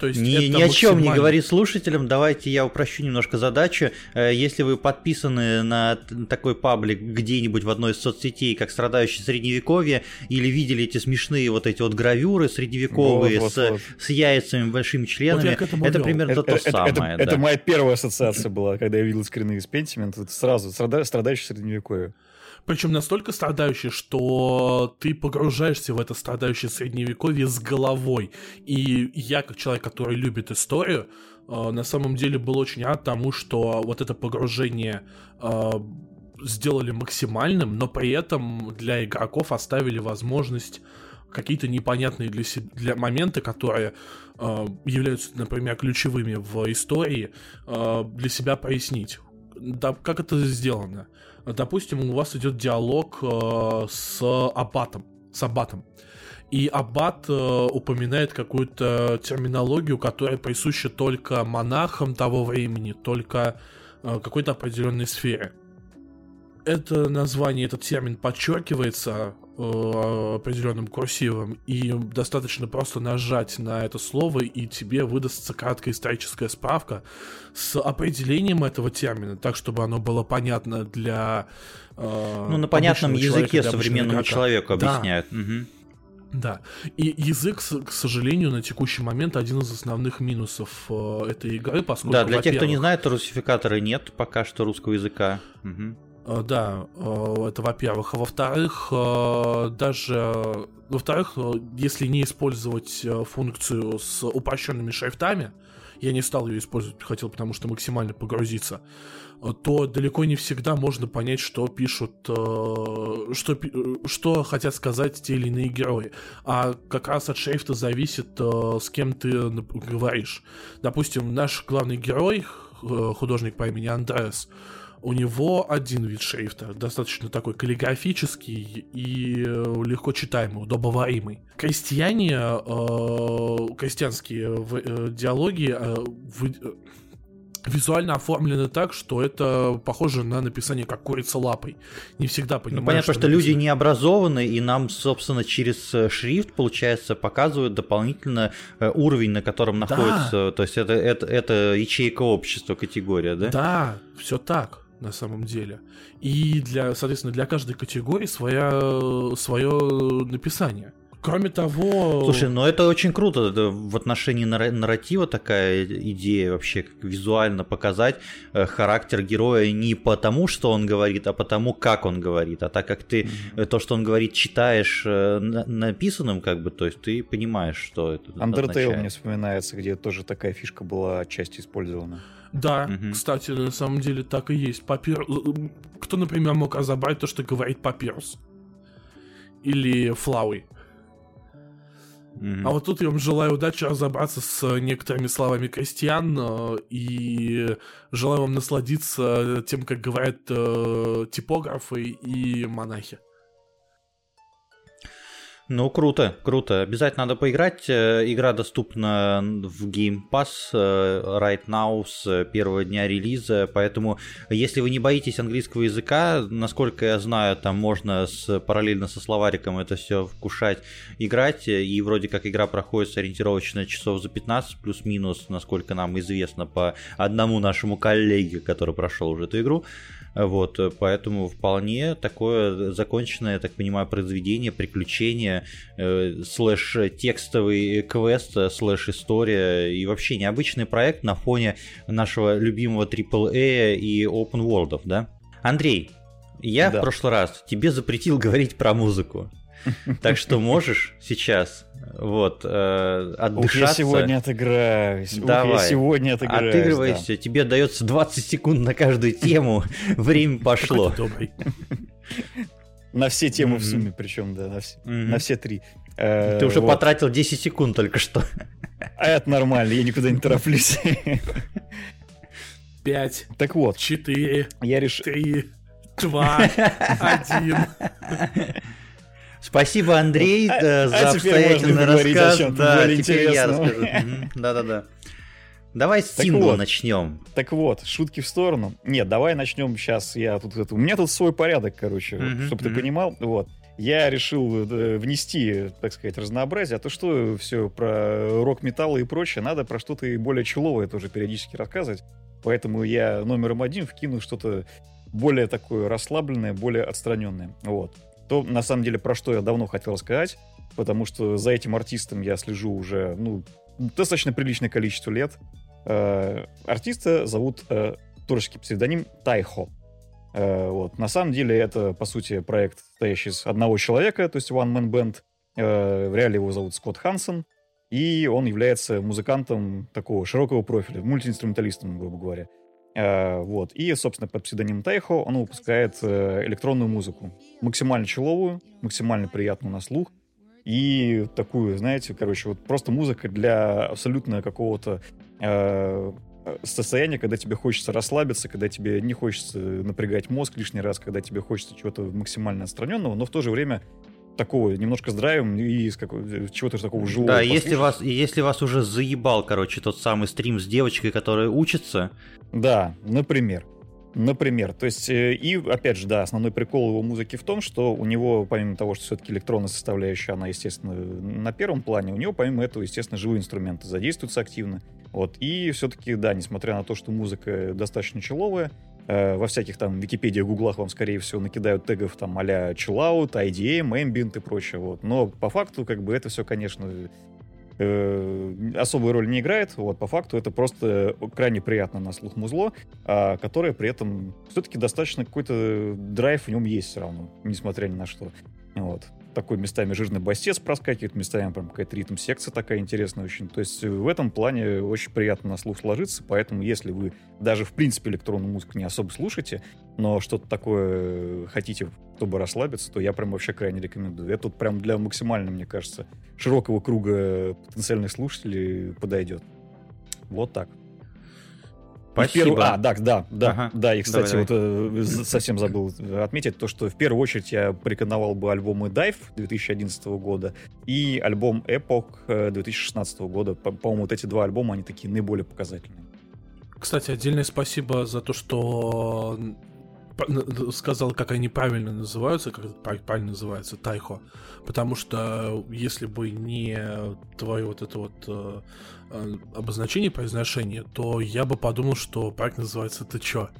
То есть ни, ни о чем не говори слушателям. Давайте я упрощу немножко задачу. Э, если вы подписаны на такой паблик где-нибудь в одной из соцсетей, как страдающий средневековье, или видели эти смешные вот эти вот гравюры средневековые вот, с, вот, вот. с яйцами, большими членами, вот это примерно это, то это, самое. Это, да. это моя первая ассоциация была, когда я видел скрины из Pentiment, сразу страдающий средневековье. Причем настолько страдающий, что ты погружаешься в это страдающее средневековье с головой. И я, как человек, который любит историю, э, на самом деле был очень рад тому, что вот это погружение э, сделали максимальным, но при этом для игроков оставили возможность какие-то непонятные для, себя, для моменты, которые э, являются, например, ключевыми в истории, э, для себя прояснить. Да, как это сделано? допустим, у вас идет диалог э, с аббатом, с аббатом. И аббат э, упоминает какую-то терминологию, которая присуща только монахам того времени, только э, какой-то определенной сфере. Это название, этот термин подчеркивается определенным курсивом, и достаточно просто нажать на это слово, и тебе выдастся краткая историческая справка с определением этого термина, так, чтобы оно было понятно для... Э, ну, на понятном языке современному игрока. человеку объясняют. Да. Угу. Да, и язык, к сожалению, на текущий момент один из основных минусов э, этой игры, поскольку, Да, для тех, кто не знает, русификатора нет пока что русского языка. Угу. Э, да, э, это во-первых. А во-вторых, э, даже... Во-вторых, если не использовать функцию с упрощенными шрифтами, я не стал ее использовать, хотел, потому что максимально погрузиться, то далеко не всегда можно понять, что пишут, что, что хотят сказать те или иные герои. А как раз от шрифта зависит, с кем ты говоришь. Допустим, наш главный герой, художник по имени Андреас, у него один вид шрифта, достаточно такой каллиграфический и э, легко читаемый, удобоваримый. Крестьяне, э, крестьянские э, диалоги э, в, э, визуально оформлены так, что это похоже на написание как курица лапой. Не всегда понимаю. Ну, понятно, что, что люди не образованы, и нам, собственно, через э, шрифт, получается, показывают дополнительно уровень, на котором да. находится. То есть это, это, это ячейка общества, категория, да? Да, все так на самом деле. И для, соответственно, для каждой категории своя, свое написание. Кроме того... Слушай, ну это очень круто это в отношении нарратива такая идея вообще, как визуально показать э, характер героя не потому, что он говорит, а потому, как он говорит. А так как ты mm-hmm. то, что он говорит, читаешь э, написанным, как бы, то есть ты понимаешь, что это Undertale мне вспоминается, где тоже такая фишка была отчасти использована. Да, угу. кстати, на самом деле так и есть. Папир... Кто, например, мог разобрать то, что говорит папирус? Или флауи? Mm-hmm. А вот тут я вам желаю удачи разобраться с некоторыми словами крестьян э, и желаю вам насладиться тем, как говорят э, типографы и монахи. Ну, круто, круто. Обязательно надо поиграть. Э, игра доступна в Game Pass э, right now с первого дня релиза, поэтому если вы не боитесь английского языка, насколько я знаю, там можно с, параллельно со словариком это все вкушать, играть, и вроде как игра проходит ориентировочно часов за 15 плюс-минус, насколько нам известно по одному нашему коллеге, который прошел уже эту игру. Вот, поэтому вполне такое законченное, я так понимаю, произведение, приключение, э, слэш текстовый квест, слэш история и вообще необычный проект на фоне нашего любимого AAA и open world, да? Андрей, я да. в прошлый раз тебе запретил говорить про музыку. (laughs) Так что можешь сейчас вот, э, отдышаться. Ух, я сегодня отыграюсь. Давай. Ух, я сегодня отыграюсь. Отыгрывайся. Да. Тебе дается 20 секунд на каждую тему. (laughs) Время пошло. (laughs) На все темы в сумме, причем, да, на все, на все три. Ты уже вот. потратил 10 секунд только что. А это нормально, я никуда не тороплюсь. Пять. Так вот. Четыре. Я решил. Три. Два. Один. Спасибо, Андрей, а, э, за а обстоятельный рассказ. Да, теперь я расскажу. Да-да-да. Давай с Тингл вот, начнем. Так вот, шутки в сторону. Нет, давай начнем сейчас. Я тут, это, у меня тут свой порядок, короче, mm-hmm, чтобы mm-hmm. ты понимал. Вот. Я решил э, внести, так сказать, разнообразие. А то что все про рок-металл и прочее, надо про что-то и более человое тоже периодически рассказывать. Поэтому я номером один вкину что-то более такое расслабленное, более отстраненное. Вот. То, на самом деле, про что я давно хотел сказать, потому что за этим артистом я слежу уже, ну, достаточно приличное количество лет. Э, артиста зовут э, творческий псевдоним Тайхо. Э, вот. На самом деле это, по сути, проект, состоящий из одного человека, то есть One Man Band. Э, в реале его зовут Скотт Хансен. И он является музыкантом такого широкого профиля, мультиинструменталистом, грубо говоря. Вот. И, собственно, под псевдонимом Тайхо он выпускает электронную музыку. Максимально человую, максимально приятную на слух. И такую, знаете, короче, вот просто музыка для абсолютно какого-то э, состояния, когда тебе хочется расслабиться, когда тебе не хочется напрягать мозг лишний раз, когда тебе хочется чего-то максимально отстраненного, но в то же время такого немножко с драйвом и какого чего-то такого живого. Да, если вас, если вас уже заебал, короче, тот самый стрим с девочкой, которая учится. Да, например. Например, то есть, э, и опять же, да, основной прикол его музыки в том, что у него, помимо того, что все-таки электронная составляющая, она, естественно, на первом плане, у него, помимо этого, естественно, живые инструменты задействуются активно. Вот, и все-таки, да, несмотря на то, что музыка достаточно человая, э, во всяких там Википедиях, Гуглах вам, скорее всего, накидают тегов там а-ля chillout, IDM, ambient и прочее, вот. Но по факту, как бы, это все, конечно, э, особую роль не играет. Вот, по факту это просто крайне приятно на слух музло, а, которое при этом все-таки достаточно какой-то драйв в нем есть все равно, несмотря ни на что. Вот такой местами жирный басец проскакивает, местами прям какая-то ритм-секция такая интересная очень. То есть в этом плане очень приятно на слух сложиться, поэтому если вы даже в принципе электронную музыку не особо слушаете, но что-то такое хотите, чтобы расслабиться, то я прям вообще крайне рекомендую. Это тут прям для максимально, мне кажется, широкого круга потенциальных слушателей подойдет. Вот так. Спасибо. Первую... А, да, да, да, ага. да. И, кстати, давай, вот давай. Э, совсем забыл отметить то, что в первую очередь я порекомендовал бы альбомы Dive 2011 года и альбом Epoch 2016 года. По-моему, вот эти два альбома, они такие наиболее показательные. Кстати, отдельное спасибо за то, что сказал, как они правильно называются, как это правильно называется, Тайхо. Потому что если бы не твое вот это вот э, э, обозначение произношения, то я бы подумал, что проект называется «Ты чё?».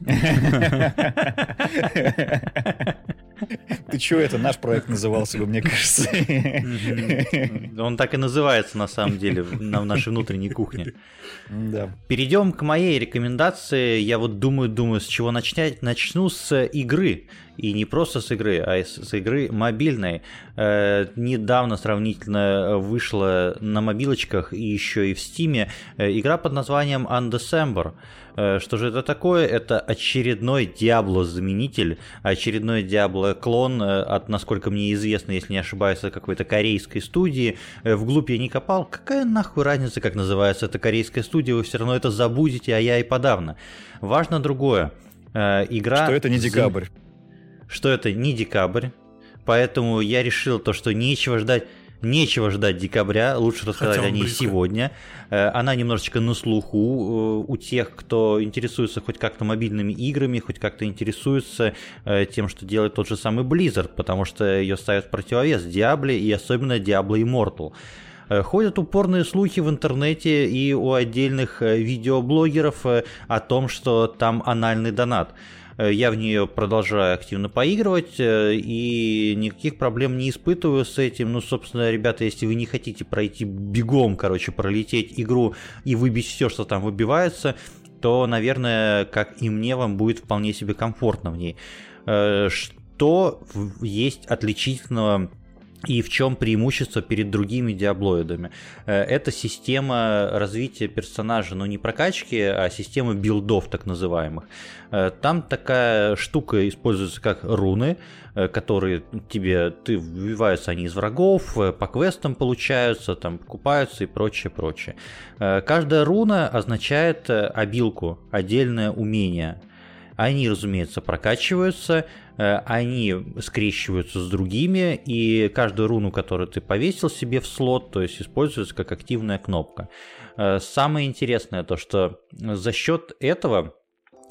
(laughs) Ты чё, это наш проект назывался бы, мне кажется. Он так и называется, на самом деле, на нашей внутренней кухне. Да. Перейдем к моей рекомендации. Я вот думаю, думаю, с чего начать. Начну с игры. И не просто с игры, а с игры мобильной. Э, недавно сравнительно вышла на мобилочках и еще и в Стиме э, игра под названием Undecember. Э, что же это такое? Это очередной Диабло-заменитель, очередной Диабло-клон э, от, насколько мне известно, если не ошибаюсь, какой-то корейской студии. Э, вглубь я не копал. Какая нахуй разница, как называется эта корейская студия? Вы все равно это забудете, а я и подавно. Важно другое. Игра... Что это не декабрь. Что это не декабрь. Поэтому я решил то, что нечего ждать Нечего ждать декабря, лучше рассказать о ней близко. сегодня. Э, она немножечко на слуху э, у тех, кто интересуется хоть как-то мобильными играми, хоть как-то интересуется э, тем, что делает тот же самый Blizzard, потому что ее ставят в противовес Diablo и особенно Diablo Immortal. Ходят упорные слухи в интернете и у отдельных видеоблогеров о том, что там анальный донат. Э, я в нее продолжаю активно поигрывать э, и никаких проблем не испытываю с этим. Ну, собственно, ребята, если вы не хотите пройти бегом, короче, пролететь игру и выбить все, что там выбивается, то, наверное, как и мне, вам будет вполне себе комфортно в ней. Э, что есть отличительного и в чем преимущество перед другими диаблоидами. Э, это система развития персонажа, но не прокачки, а система билдов так называемых. Э, там такая штука используется как руны, э, которые тебе, ты выбиваются они из врагов, по квестам получаются, там покупаются и прочее, прочее. Каждая руна означает обилку, отдельное умение. Они, разумеется, прокачиваются, они скрещиваются с другими, и каждую руну, которую ты повесил себе в слот, то есть используется как активная кнопка. Э, самое интересное то, что за счет этого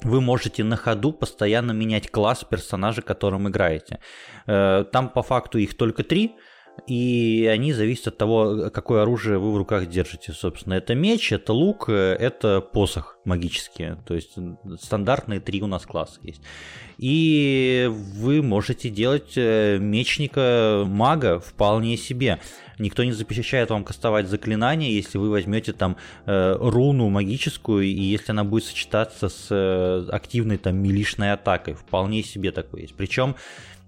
вы можете на ходу постоянно менять класс персонажа, которым играете. Э, там по факту их только три, и они зависят от того, какое оружие вы в руках держите. Собственно, это меч, это лук, это посох магический. То есть стандартные три у нас класса есть. И вы можете делать э, мечника мага вполне себе. Никто не запрещает вам кастовать заклинания, если вы возьмете там э, руну магическую, и если она будет сочетаться с э, активной там милишной атакой. Вполне себе такое есть. Причем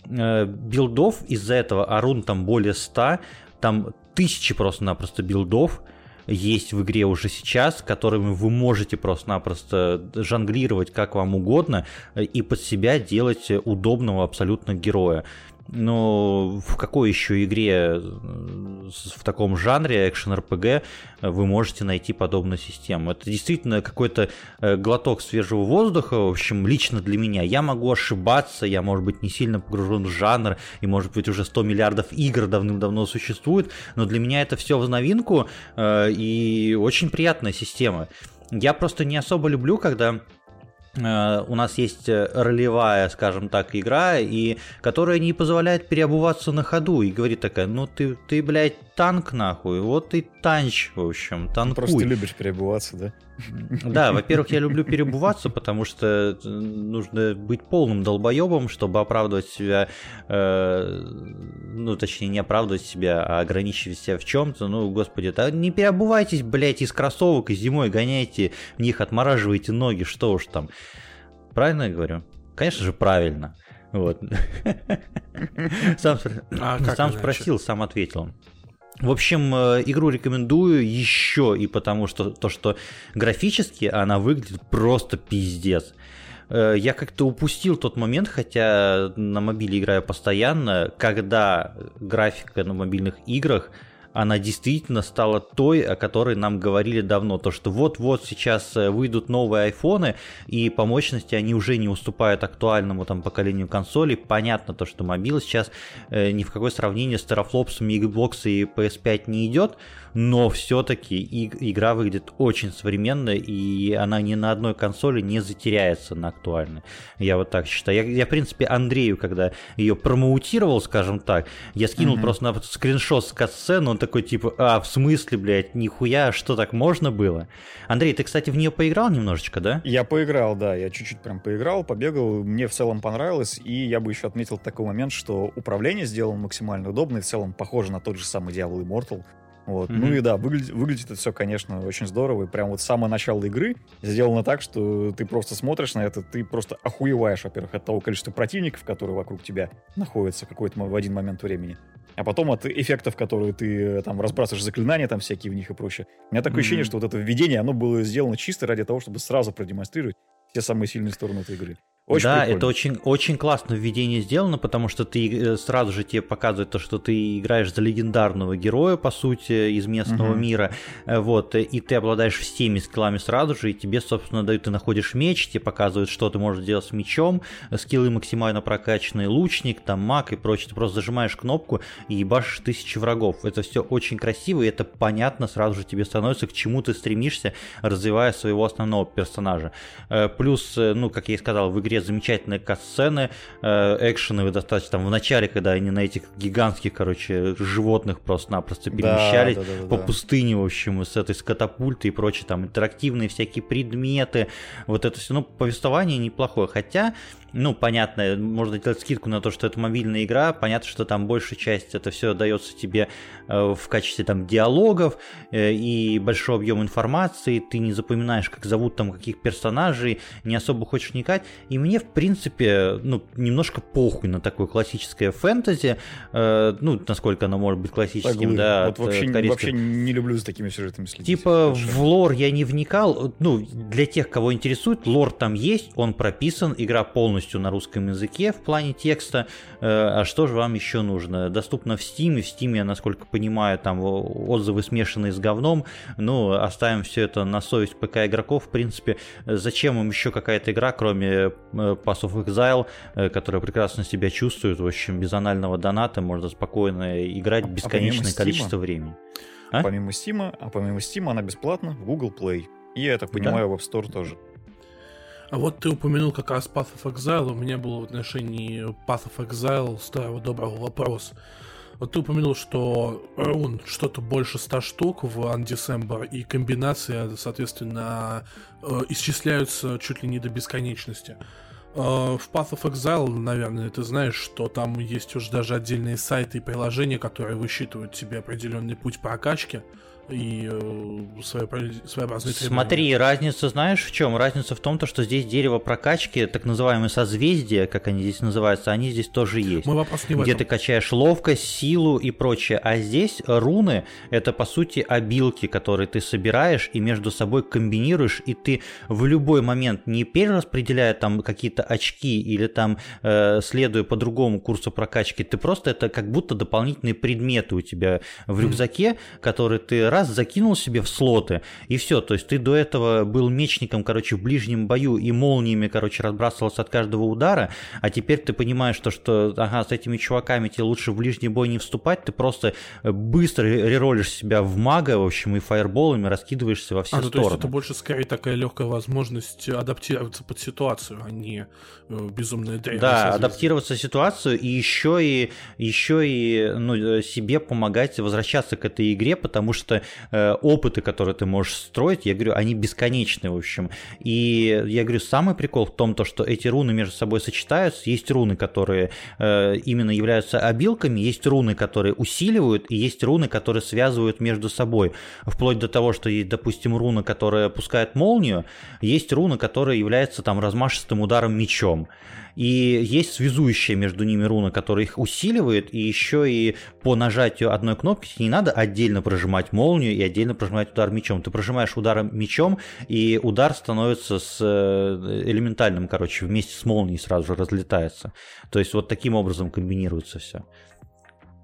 э, билдов из-за этого, а рун там более 100, там тысячи просто-напросто билдов, есть в игре уже сейчас, которыми вы можете просто-напросто жонглировать как вам угодно э, и под себя делать удобного абсолютно героя. Но в какой еще игре э, в таком жанре экшен RPG вы можете найти подобную систему? Это действительно какой-то э, глоток свежего воздуха, в общем, лично для меня. Я могу ошибаться, я, может быть, не сильно погружен в жанр, и, может быть, уже 100 миллиардов игр давным-давно существует, но для меня это все в новинку, э, и очень приятная система. Я просто не особо люблю, когда у нас есть э, ролевая, скажем так, игра, и которая не позволяет переобуваться на ходу. И говорит такая, ну ты, ты, блядь, танк нахуй, вот и танч, в общем, танкуй. Просто любишь переобуваться, да? (laughs) Да, во-первых, я люблю переобуваться, потому что э, нужно быть полным долбоебом, чтобы оправдывать себя, э, ну, точнее, не оправдывать себя, а ограничивать себя в чем-то. Ну, господи, да не переобувайтесь, блядь, из кроссовок и зимой гоняйте в них, отмораживайте ноги, что уж там. Правильно я говорю? Конечно же, правильно. Вот. (laughs) Сам, а сам спросил, сам ответил. В общем, э, игру рекомендую еще и потому, что то, что графически она выглядит просто пиздец. Э, я как-то упустил тот момент, хотя на мобиле играю постоянно, когда графика на мобильных играх она действительно стала той, о которой нам говорили давно. То, что вот-вот сейчас э, выйдут новые айфоны, и по мощности они уже не уступают актуальному там поколению консолей. Понятно то, что мобила сейчас э, ни в какое сравнение с терафлопсами Xbox и PS5 не идет, но все-таки игра выглядит очень современно, и она ни на одной консоли не затеряется на актуальной. Я вот так считаю. Я, я в принципе, Андрею, когда ее промоутировал, скажем так, я скинул mm-hmm. просто на скриншот с катсцены, он такой типа, а, в смысле, блядь, нихуя, что так можно было? Андрей, ты, кстати, в нее поиграл немножечко, да? Я поиграл, да, я чуть-чуть прям поиграл, побегал, мне в целом понравилось, и я бы еще отметил такой момент, что управление сделано максимально удобно, и в целом похоже на тот же самый Diablo Immortal, вот. Mm-hmm. Ну и да, выглядит, выглядит это все, конечно, очень здорово. И прям вот с самого начала игры сделано так, что ты просто смотришь на это, ты просто охуеваешь, во-первых, от того количества противников, которые вокруг тебя находятся какой-то в один момент времени. А потом от эффектов, которые ты э, там разбрасываешь заклинания там всякие в них и прочее. У меня такое mm-hmm. ощущение, что вот это введение, оно было сделано чисто ради того, чтобы сразу продемонстрировать все самые сильные стороны этой игры. Очень да, прикольно. это очень, очень классно введение сделано, потому что ты э, сразу же тебе показывает то, что ты играешь за легендарного героя, по сути, из местного угу. мира, э, вот, и ты обладаешь всеми скиллами сразу же, и тебе, собственно, дают, ты находишь меч, тебе показывают, что ты можешь делать с мечом, скиллы максимально прокачанные, лучник, там, маг и прочее, ты просто зажимаешь кнопку и ебашишь тысячи врагов. Это все очень красиво, и это понятно сразу же тебе становится, к чему ты стремишься, развивая своего основного персонажа. Э, плюс, ну, как я и сказал, в игре замечательные катсцены, э, экшеновые достаточно там в начале, когда они на этих гигантских, короче, животных просто-напросто перемещались да, да, да, по да. пустыне, в общем, с этой с катапультой и прочее, там интерактивные всякие предметы, вот это все, ну, повествование неплохое, хотя ну, понятно, можно делать скидку на то, что это мобильная игра, понятно, что там большая часть это все дается тебе э, в качестве там диалогов э, и большой объем информации, ты не запоминаешь, как зовут там каких персонажей, не особо хочешь вникать, и мне, в принципе, ну, немножко похуй на такое классическое фэнтези, э, ну, насколько оно может быть классическим, да. Вот вообще, корейских... вообще не люблю за такими сюжетами следить. Типа в лор я не вникал, ну, для тех, кого интересует, лор там есть, он прописан, игра полностью на русском языке в плане текста. Э, а что же вам еще нужно? Доступно в Steam, в Steam, я, насколько понимаю, там отзывы смешанные с говном. Ну, оставим все это на совесть ПК игроков. В принципе, зачем им еще какая-то игра, кроме э, Pass of Exile, э, которая прекрасно себя чувствует, в общем, без анального доната можно спокойно играть а бесконечное а количество времени. А? Помимо Steam, а помимо Steam она бесплатна в Google Play. И, я так понимаю, да? в App Store тоже. А вот ты упомянул как раз Path of Exile. У меня был в отношении Path of Exile старого доброго вопрос. Вот ты упомянул, что рун что-то больше 100 штук в Undecember, и комбинация, соответственно, э, исчисляются чуть ли не до бесконечности. Э, в Path of Exile, наверное, ты знаешь, что там есть уже даже отдельные сайты и приложения, которые высчитывают тебе определенный путь прокачки и э, своеобразные Смотри, разница знаешь в чем? Разница в том, то, что здесь дерево прокачки, так называемые созвездия, как они здесь называются, они здесь тоже есть. Мой вопрос не в Где ты качаешь ловкость, силу и прочее. А здесь руны — это, по сути, обилки, которые ты собираешь и между собой комбинируешь, и ты в любой момент, не перераспределяя там какие-то очки или там э, следуя по другому курсу прокачки, ты просто это как будто дополнительные предметы у тебя в рюкзаке, которые ты раз закинул себе в слоты, и все. То есть ты до этого был мечником, короче, в ближнем бою и молниями, короче, разбрасывался от каждого удара, а теперь ты понимаешь, то, что, ага, с этими чуваками тебе лучше в ближний бой не вступать, ты просто быстро реролишь себя в мага, в общем, и фаерболами раскидываешься во все а, ну, стороны. То есть это больше скорее такая легкая возможность адаптироваться под ситуацию, а не э, безумная дрянь. Да, адаптироваться в ситуацию и еще и еще и ну, э, себе помогать возвращаться к этой игре, потому что э, опыты, которые ты можешь строить, я говорю, они бесконечны, в общем. И я говорю, самый прикол в том, то, что эти руны между собой сочетаются. Есть руны, которые э, именно являются обилками, есть руны, которые усиливают, и есть руны, которые связывают между собой. Вплоть до того, что есть, допустим, руна, которая пускает молнию, есть руна, которая является там размашистым ударом мечом. И есть связующая между ними руна, которая их усиливает, и еще и по нажатию одной кнопки не надо отдельно прожимать молнию и отдельно прожимать удар мечом. Ты прожимаешь удар мечом, и удар становится с э, элементальным, короче, вместе с молнией сразу же разлетается. То есть вот таким образом комбинируется все.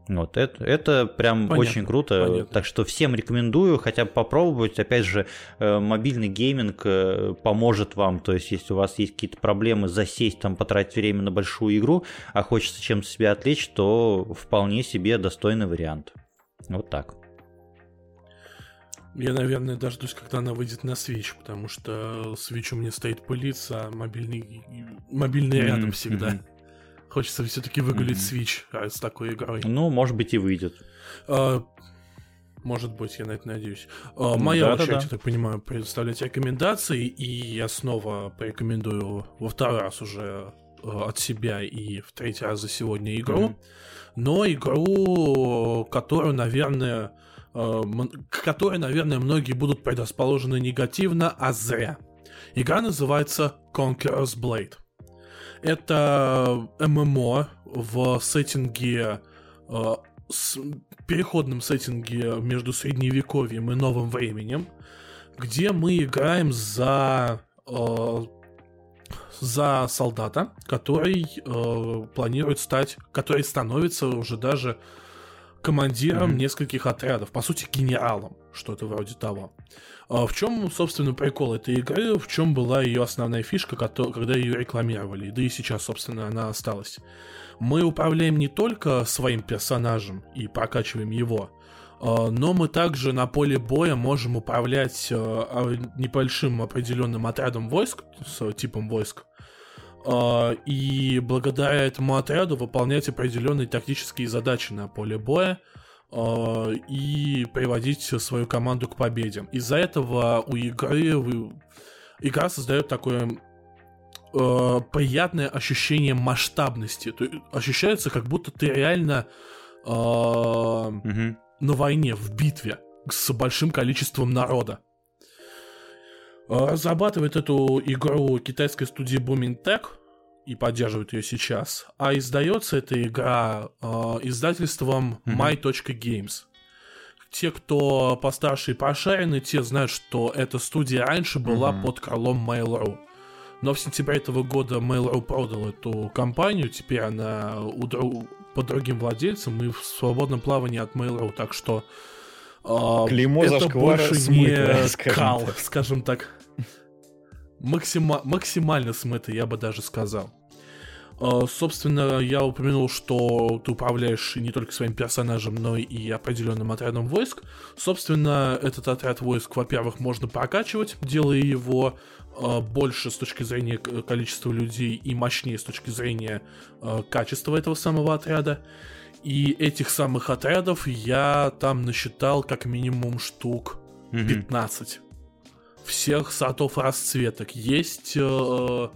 Вот, это, это прям понятно, очень круто. Понятно. Так что всем рекомендую хотя бы попробовать. Опять же, э, мобильный гейминг э, поможет вам. То есть, если у вас есть какие-то проблемы засесть, там, потратить время на большую игру, а хочется чем-то себя отвлечь, то вполне себе достойный вариант. Вот так. Я, наверное, дождусь, когда она выйдет на Switch, потому что Switch у меня стоит пылиться, а мобильный, мобильный mm-hmm. рядом всегда. Mm-hmm. Хочется все-таки выгулить. Switch а, с такой игрой. Ну, может быть, и выйдет. А, может быть, я на это надеюсь. А, моя да, очередь, да, да. я так понимаю, предоставлять рекомендации, и я снова порекомендую во второй раз уже а, от себя и в третий раз за сегодня игру. Mm-hmm. Но игру, которую, наверное, а, к которой, наверное, многие будут предрасположены негативно, а зря. Игра называется Conqueror's Blade. Это ММО в сеттинге, э, с переходном сеттинге между средневековьем и новым временем, где мы играем за э, за солдата, который э, планирует стать, который становится уже даже командиром mm-hmm. нескольких отрядов, по сути генералом, что-то вроде того. А в чем, собственно, прикол этой игры, в чем была ее основная фишка, когда ее рекламировали, да и сейчас, собственно, она осталась. Мы управляем не только своим персонажем и прокачиваем его, а, но мы также на поле боя можем управлять а, небольшим определенным отрядом войск, с типом войск, и благодаря этому отряду выполнять определенные тактические задачи на поле боя, и приводить свою команду к победе. Из-за этого у игры игра создает такое э, приятное ощущение масштабности. То ощущается, как будто ты реально э, угу. на войне, в битве с большим количеством народа. Разрабатывает эту игру китайская студия Booming Tech и поддерживает ее сейчас. А издается эта игра э, издательством mm-hmm. My.Games. Те, кто постарше и пошарены, те знают, что эта студия раньше была mm-hmm. под крылом Mail.ru. Но в сентябре этого года Mail.ru продал эту компанию, теперь она у друг... под другим владельцем и в свободном плавании от Mail.ru, так что э, Клеймо это больше не (laughs) скажем кал, так. скажем так. Максима... Максимально смыто, я бы даже сказал. Uh, собственно, я упомянул, что ты управляешь не только своим персонажем, но и определенным отрядом войск. Собственно, этот отряд войск, во-первых, можно прокачивать, делая его uh, больше с точки зрения количества людей и мощнее с точки зрения uh, качества этого самого отряда. И этих самых отрядов я там насчитал как минимум штук 15 всех сортов расцветок. Есть... Э,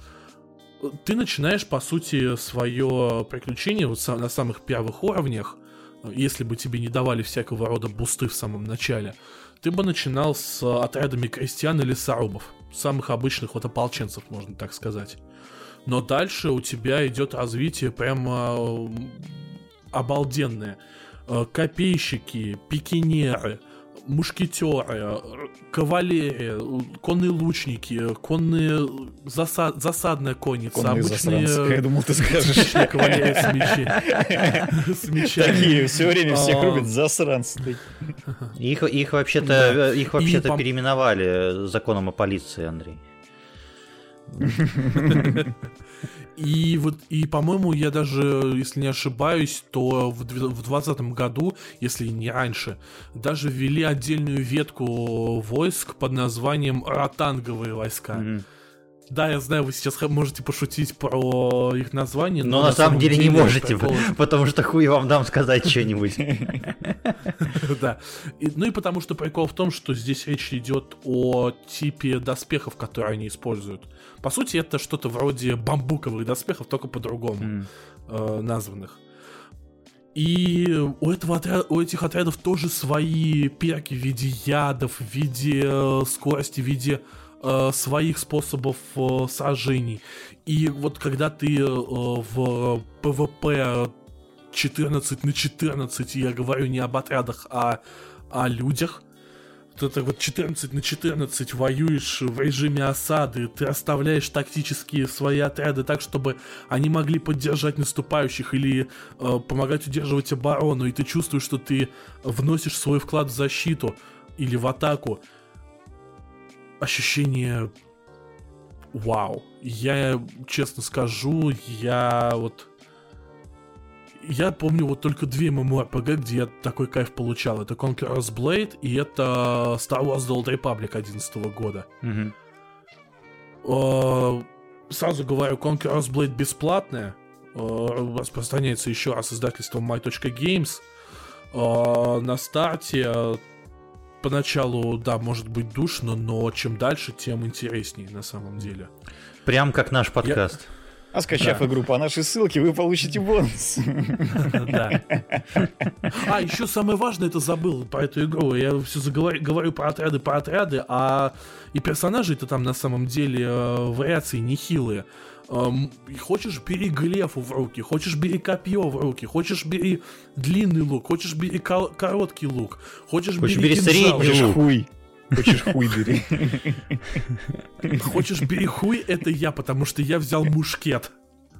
ты начинаешь, по сути, свое приключение вот на самых первых уровнях, если бы тебе не давали всякого рода бусты в самом начале, ты бы начинал с отрядами крестьян или сарубов, самых обычных вот ополченцев, можно так сказать. Но дальше у тебя идет развитие прямо обалденное. Э, копейщики, пикинеры, мушкетеры, кавалерия, конные лучники, конные засад, засадная конница, конные обычные... Засранцы. Я думал, ты скажешь. (laughs) Кавалерия с, мечи, с мечами. Такие все время всех а. рубят засранцы. Их, их вообще-то их вообще-то переименовали законом о полиции, Андрей. (laughs) И вот, и, по-моему, я даже, если не ошибаюсь, то в 2020 году, если не раньше, даже ввели отдельную ветку войск под названием ротанговые войска. Mm-hmm. Да, я знаю, вы сейчас можете пошутить про их название, но, но на, на самом, самом деле, деле не можете, прикол... (laughs) потому что хуй вам дам сказать что-нибудь. (laughs) Да. Ну и потому что прикол в том, что здесь речь идет о типе доспехов, которые они используют. По сути, это что-то вроде бамбуковых доспехов, только по-другому э, названных. И у, этого отряда, у этих отрядов тоже свои перки в виде ядов, в виде э, скорости, в виде э, своих способов э, сражений. И вот когда ты э, в PvP 14 на 14, я говорю не об отрядах, а о людях, это вот 14 на 14 воюешь в режиме осады, ты оставляешь тактические свои отряды так, чтобы они могли поддержать наступающих или э, помогать удерживать оборону, и ты чувствуешь, что ты вносишь свой вклад в защиту или в атаку, ощущение вау. Я, честно скажу, я вот... Я помню вот только две MMORPG, где я такой кайф получал. Это Conqueror's Blade и это Star Wars The Old Republic 11 года. Mm-hmm. Uh, сразу говорю, Conqueror's Blade бесплатная. Uh, распространяется еще раз издательством My.Games. Uh, на старте поначалу, да, может быть душно, но чем дальше, тем интереснее на самом деле. Прям как наш подкаст. Я... А скачав да. игру по нашей ссылке, вы получите бонус. (laughs) Да. А, еще самое важное, это забыл про эту игру. Я все говорю про отряды, про отряды, а и персонажи-то там на самом деле э, вариации нехилые. Эм, хочешь, бери глефу в руки, хочешь, бери копье в руки, хочешь, бери длинный лук, хочешь, бери короткий лук, хочешь, бери, бери кинжал. Хочешь хуй. Хочешь хуй бери. Хочешь бери хуй, это я, потому что я взял мушкет.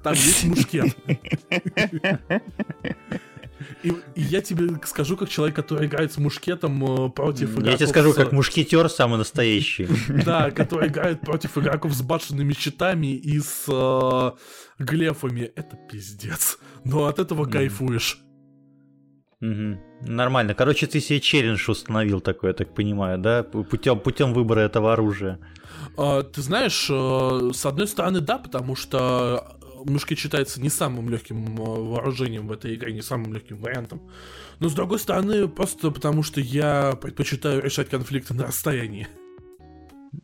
Там есть мушкет. И, и я тебе скажу, как человек, который играет с мушкетом э, против игроков... Я тебе скажу, с... как мушкетер самый настоящий. Да, который играет против игроков с башенными щитами и с э, глефами. Это пиздец. Но от этого кайфуешь. Нормально. Короче, ты себе челлендж установил такой, я так понимаю, да? Путем, путем выбора этого оружия. А, ты знаешь, э, с одной стороны, да, потому что мушкет считается не самым легким э, вооружением в этой игре, не самым легким вариантом. Но с другой стороны, просто потому что я предпочитаю решать конфликты на расстоянии.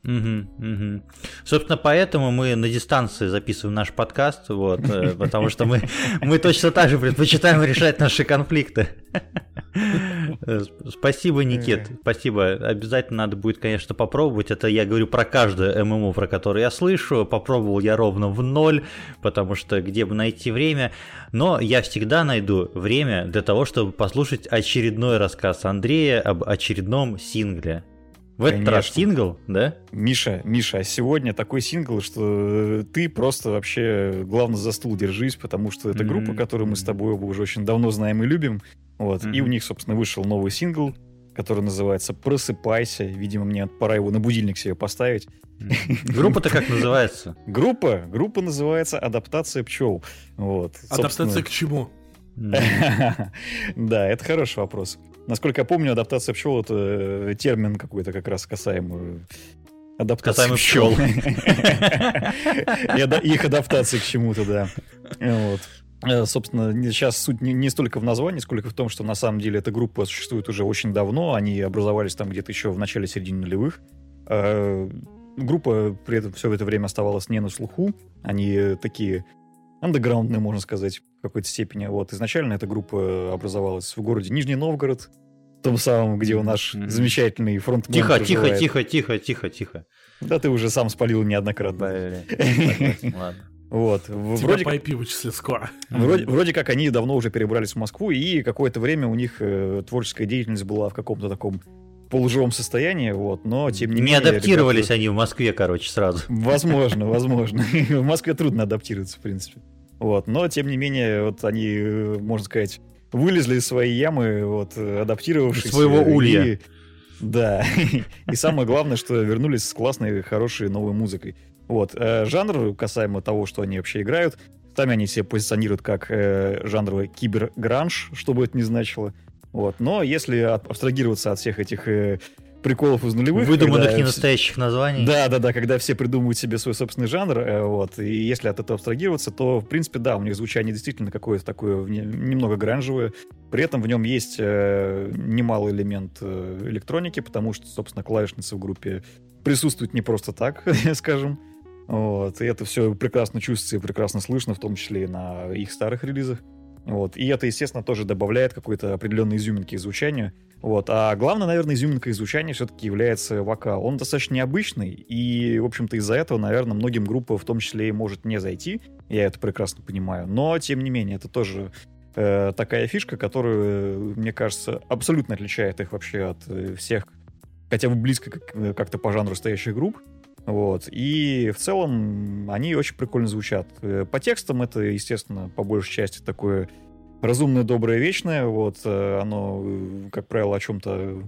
Угу, угу. Собственно, поэтому мы на дистанции записываем наш подкаст, вот, э, (laughs) потому что мы, мы точно так же предпочитаем решать наши конфликты. Спасибо, Никит, спасибо. Обязательно надо будет, конечно, попробовать. Это я говорю про каждое ММО, про которое я слышу. Попробовал я ровно в ноль, потому что где бы найти время. Но я всегда найду время для того, чтобы послушать очередной рассказ Андрея об очередном сингле. В этот Конечно. раз сингл, да? Миша, Миша, а сегодня такой сингл, что ты просто вообще, главное, за стул держись, потому что это mm-hmm. группа, которую мы с тобой оба уже очень давно знаем и любим. Вот. Mm-hmm. И у них, собственно, вышел новый сингл, который называется «Просыпайся». Видимо, мне пора его на будильник себе поставить. Группа-то как называется? (laughs) Группа? Группа называется «Адаптация пчел». Вот. Адаптация к чему? (laughs) Да, это хороший вопрос. Насколько я помню, адаптация пчел это э, термин какой-то как раз касаемый адаптации пчел. (laughs) Их адаптации к чему-то, да. Вот. Э, собственно, сейчас суть не, не столько в названии, сколько в том, что на самом деле эта группа существует уже очень давно. Они образовались там где-то еще в начале-середине нулевых. Э, группа при этом все это время оставалась не на слуху. Они такие андеграундные, можно сказать какой-то степени. Вот изначально эта группа образовалась в городе Нижний Новгород, том самом, где у наш mm-hmm. замечательный фронтмен Тихо, проживает. тихо, тихо, тихо, тихо, тихо. Да ты уже сам спалил неоднократно. (laughs) Ладно. Вот. Тебя вроде по IP вычислят скоро. Вроде, вроде как они давно уже перебрались в Москву, и какое-то время у них э, творческая деятельность была в каком-то таком полуживом состоянии, вот, но тем не, не менее... Не адаптировались ребята... они в Москве, короче, сразу. Возможно, возможно. (laughs) В Москве трудно адаптироваться, в принципе. Вот, но тем не менее, вот они, э, можно сказать, вылезли из своей ямы, вот, адаптировавшись. Своего улья. И, да. (laughs) И самое главное, что вернулись с классной, хорошей новой музыкой. Вот. Э, жанр, касаемо того, что они вообще играют, сами они себя позиционируют как э, жанровый кибергранж, что бы это ни значило. Вот. Но если абстрагироваться от всех этих э, приколов из нулевых. Выдуманных ненастоящих названий. Да, да, да, когда все придумывают себе свой собственный жанр, э, вот, и если от этого абстрагироваться, то, в принципе, да, у них звучание действительно какое-то такое немного гранжевое, при этом в нем есть э, немалый элемент э, электроники, потому что, собственно, клавишницы в группе присутствуют не просто так, (laughs) скажем, вот, и это все прекрасно чувствуется и прекрасно слышно, в том числе и на их старых релизах. Вот. И это, естественно, тоже добавляет какой-то определенной изюминки звучанию. Вот. А главное, наверное, изюминка звучания все-таки является вокал. Он достаточно необычный, и, в общем-то, из-за этого, наверное, многим группам в том числе и может не зайти. Я это прекрасно понимаю. Но, тем не менее, это тоже э, такая фишка, которая, мне кажется, абсолютно отличает их вообще от э, всех, хотя бы близко э, как-то по жанру стоящих групп. Вот. И в целом они очень прикольно звучат. Э, по текстам это, естественно, по большей части такое разумное, доброе, вечное. Вот. Э, оно, э, как правило, о чем-то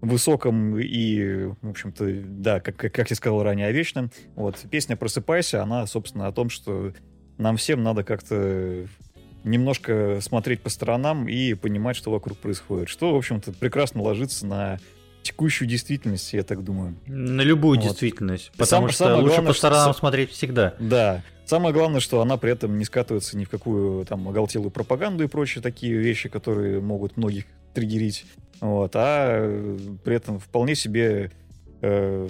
высоком и, в общем-то, да, как, как я сказал ранее, о вечном. Вот. Песня «Просыпайся», она, собственно, о том, что нам всем надо как-то немножко смотреть по сторонам и понимать, что вокруг происходит. Что, в общем-то, прекрасно ложится на текущую действительность, я так думаю. На любую вот. действительность. Потому Сам, что лучше главное, по сторонам что... смотреть всегда. Да. Самое главное, что она при этом не скатывается ни в какую там оголтелую пропаганду и прочие такие вещи, которые могут многих триггерить. Вот, а э, при этом вполне себе э,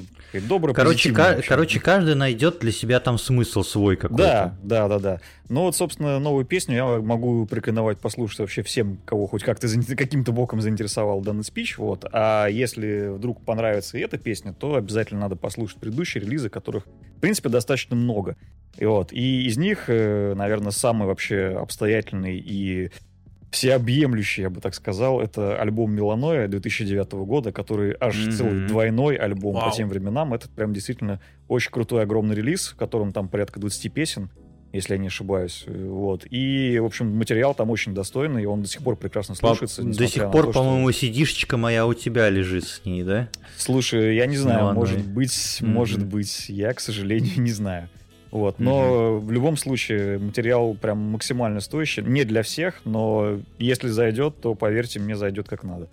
добрый, короче, ка- короче, каждый найдет для себя там смысл свой какой-то. Да, да, да, да. Ну вот, собственно, новую песню я могу порекомендовать послушать вообще всем, кого хоть как-то каким-то боком заинтересовал данный спич. Вот. А если вдруг понравится и эта песня, то обязательно надо послушать предыдущие релизы, которых, в принципе, достаточно много. И вот. И из них, э, наверное, самый вообще обстоятельный и всеобъемлющий, я бы так сказал, это альбом Меланоя 2009 года, который аж mm-hmm. целый двойной альбом Вау. по тем временам. Это прям действительно очень крутой, огромный релиз, в котором там порядка 20 песен, если я не ошибаюсь. Вот. И, в общем, материал там очень достойный, и он до сих пор прекрасно слушается. До сих пор, то, по-моему, что... сидишечка моя у тебя лежит с ней, да? Слушай, я не знаю, Меланой. может быть, mm-hmm. может быть, я, к сожалению, (laughs) не знаю. Вот, но угу. в любом случае материал прям максимально стоящий. Не для всех, но если зайдет, то поверьте, мне зайдет как надо.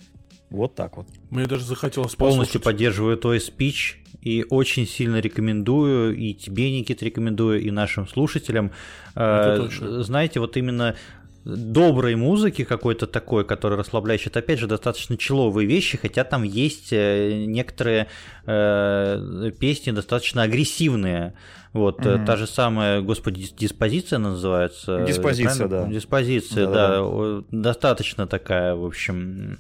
Вот так вот. Мне даже захотелось Полностью послушать. поддерживаю твой спич и очень сильно рекомендую, и тебе, Никит, рекомендую, и нашим слушателям. Это э, точно. Знаете, вот именно доброй музыки какой-то такой, который расслабляющий. Это, опять же, достаточно человые вещи, хотя там есть э, некоторые э, песни достаточно агрессивные. Вот, mm-hmm. та же самая, господи, диспозиция называется. Диспозиция, да. Диспозиция, да, да, достаточно такая, в общем,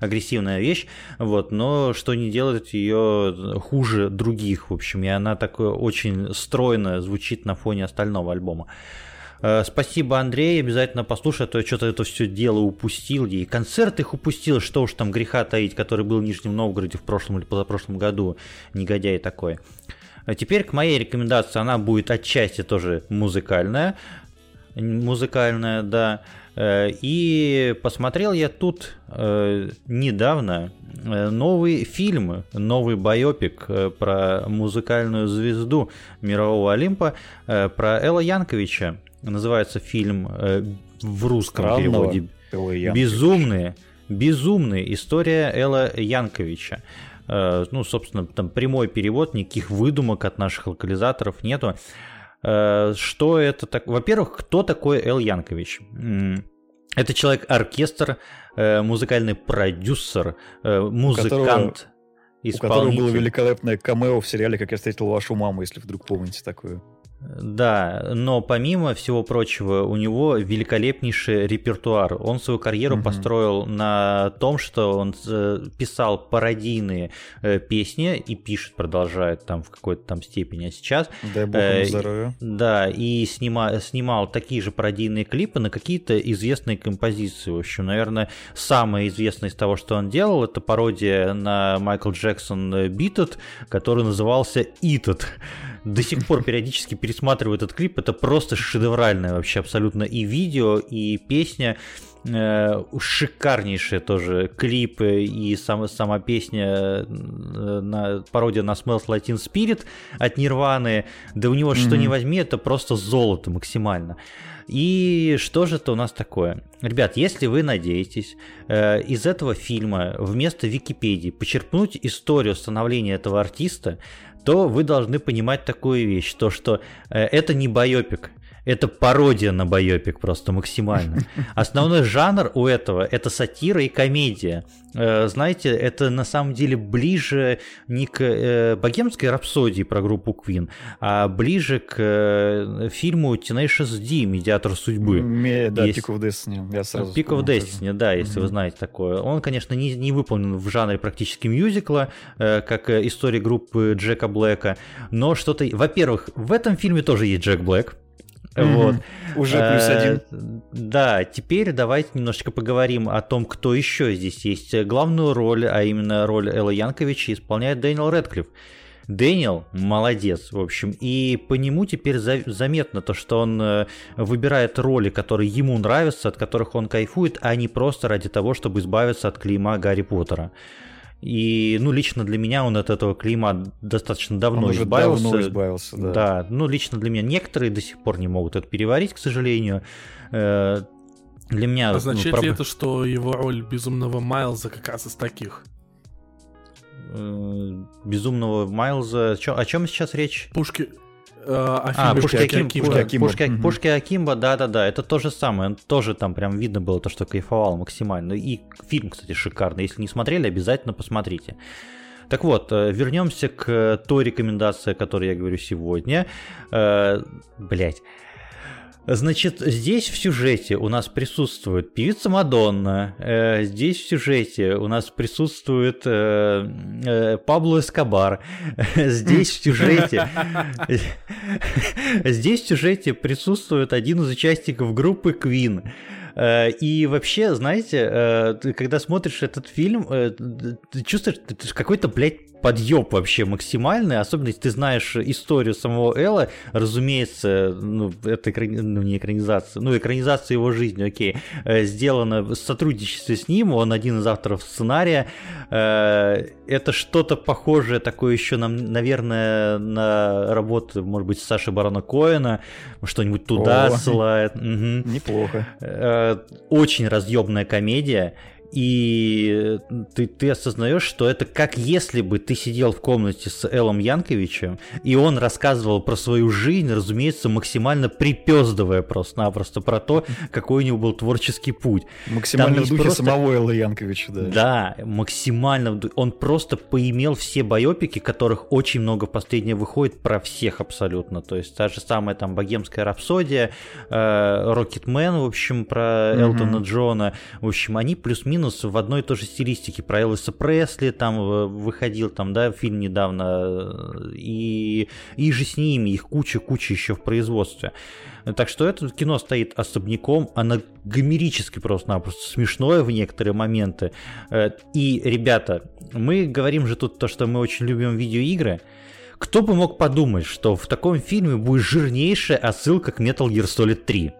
агрессивная вещь, вот, но что не делает ее хуже других, в общем, и она такое очень стройно звучит на фоне остального альбома. Э, спасибо, Андрей, обязательно послушай, а то я что-то это все дело упустил, и концерт их упустил, что уж там греха таить, который был в Нижнем Новгороде в прошлом или позапрошлом году, негодяй такой. А теперь к моей рекомендации, она будет отчасти тоже музыкальная, музыкальная, да, э, и посмотрел я тут э, недавно новый фильм, новый байопик про музыкальную звезду мирового Олимпа, про Элла Янковича. Называется фильм э, в русском Странного переводе «Безумные». «Безумные. История Элла Янковича». Э, ну, собственно, там прямой перевод, никаких выдумок от наших локализаторов нету. Э, что это так? Во-первых, кто такой Эл Янкович? Это человек-оркестр, музыкальный продюсер, музыкант, у которого, у которого было великолепное камео в сериале «Как я встретил вашу маму», если вдруг помните такое. Да, но помимо всего прочего, у него великолепнейший репертуар. Он свою карьеру угу. построил на том, что он э, писал пародийные э, песни и пишет, продолжает там в какой-то там степени. А сейчас... Дай бог ему здоровья. Да, и снима, снимал такие же пародийные клипы на какие-то известные композиции. В общем, наверное, самое известное из того, что он делал, это пародия на Майкл Джексон Beat который назывался Eat It до сих пор периодически пересматриваю этот клип. Это просто шедевральное вообще абсолютно и видео, и песня. Э, шикарнейшие тоже клипы и сам, сама песня э, на пародия на Smells Latin Spirit от Нирваны. Да у него mm-hmm. что не возьми, это просто золото максимально. И что же это у нас такое? Ребят, если вы надеетесь э, из этого фильма вместо Википедии почерпнуть историю становления этого артиста, то вы должны понимать такую вещь, то что э, это не байопик, это пародия на байопик просто максимально. Основной жанр у этого это сатира и комедия. Э, знаете, это на самом деле ближе не к э, богемской рапсодии про группу Queen, а ближе к э, фильму Tenacious D, Медиатор судьбы. Да, Есть... Peak of Destiny. Я сразу Peak of Destiny, да, если mm-hmm. вы знаете такое. Он, конечно, не, не выполнен в жанре практически мюзикла, как история группы Джека Блэка, но что-то... Во-первых, в этом фильме тоже есть Джек Блэк, вот. Уже плюс один. Да, теперь давайте немножечко поговорим о том, кто еще здесь есть. Главную роль, а именно роль Элла Янковича, исполняет Дэниел Редклифф. Дэниел молодец, в общем, и по нему теперь заметно то, что он э, выбирает роли, которые ему нравятся, от которых он кайфует, а не просто ради того, чтобы избавиться от клейма Гарри Поттера. И, ну, лично для меня он от этого клима достаточно давно он уже избавился. Давно избавился, да. Да, ну, лично для меня некоторые до сих пор не могут это переварить, к сожалению. Э, для меня... Ну, Означает ну, проб... ли это, что его роль безумного Майлза как раз из таких? Э, безумного Майлза... О чем сейчас речь? Пушки... Э, а, Пушки, Аким, Пушки, Акимба. Пушки, угу. Пушки Акимба, да-да-да, это то же самое, он тоже там прям видно было то, что кайфовал максимально. И фильм, кстати, шикарный, если не смотрели, обязательно посмотрите. Так вот, э, вернемся к той рекомендации, о которой я говорю сегодня. Э, Блять. Значит, здесь в сюжете у нас присутствует певица Мадонна, э, здесь в сюжете у нас присутствует э, э, Пабло Эскобар, (laughs) здесь в сюжете (laughs) здесь в сюжете присутствует один из участников группы Queen. Э, и вообще, знаете, э, когда смотришь этот фильм, э, ты чувствуешь какой-то, блядь, подъеб вообще максимальный, особенно если ты знаешь историю самого Элла, разумеется, ну, это экрани... ну, не экранизация, ну, экранизация его жизни, окей, сделана в сотрудничестве с ним, он один из авторов сценария, это что-то похожее такое еще, наверное, на работу, может быть, Саши Барона Коэна, что-нибудь туда О, ссылает. Угу. Неплохо очень разъемная комедия. И ты, ты осознаешь, что это как если бы ты сидел в комнате с Эллом Янковичем, и он рассказывал про свою жизнь, разумеется, максимально припездывая просто-напросто про то, какой у него был творческий путь. Максимально в духе просто... самого Элла Янковича, да. Да, максимально. Он просто поимел все байопики, которых очень много в последнее выходит про всех абсолютно. То есть та же самая там богемская рапсодия, Рокетмен, в общем, про Элтона Джона. В общем, они плюс-минус в одной и той же стилистике. Про Элвиса Пресли там э, выходил там, да, фильм недавно. Э, и, и же с ними, их куча-куча еще в производстве. Так что это кино стоит особняком, оно гомерически просто-напросто смешное в некоторые моменты. Э, и, ребята, мы говорим же тут то, что мы очень любим видеоигры. Кто бы мог подумать, что в таком фильме будет жирнейшая отсылка к Metal Gear Solid 3?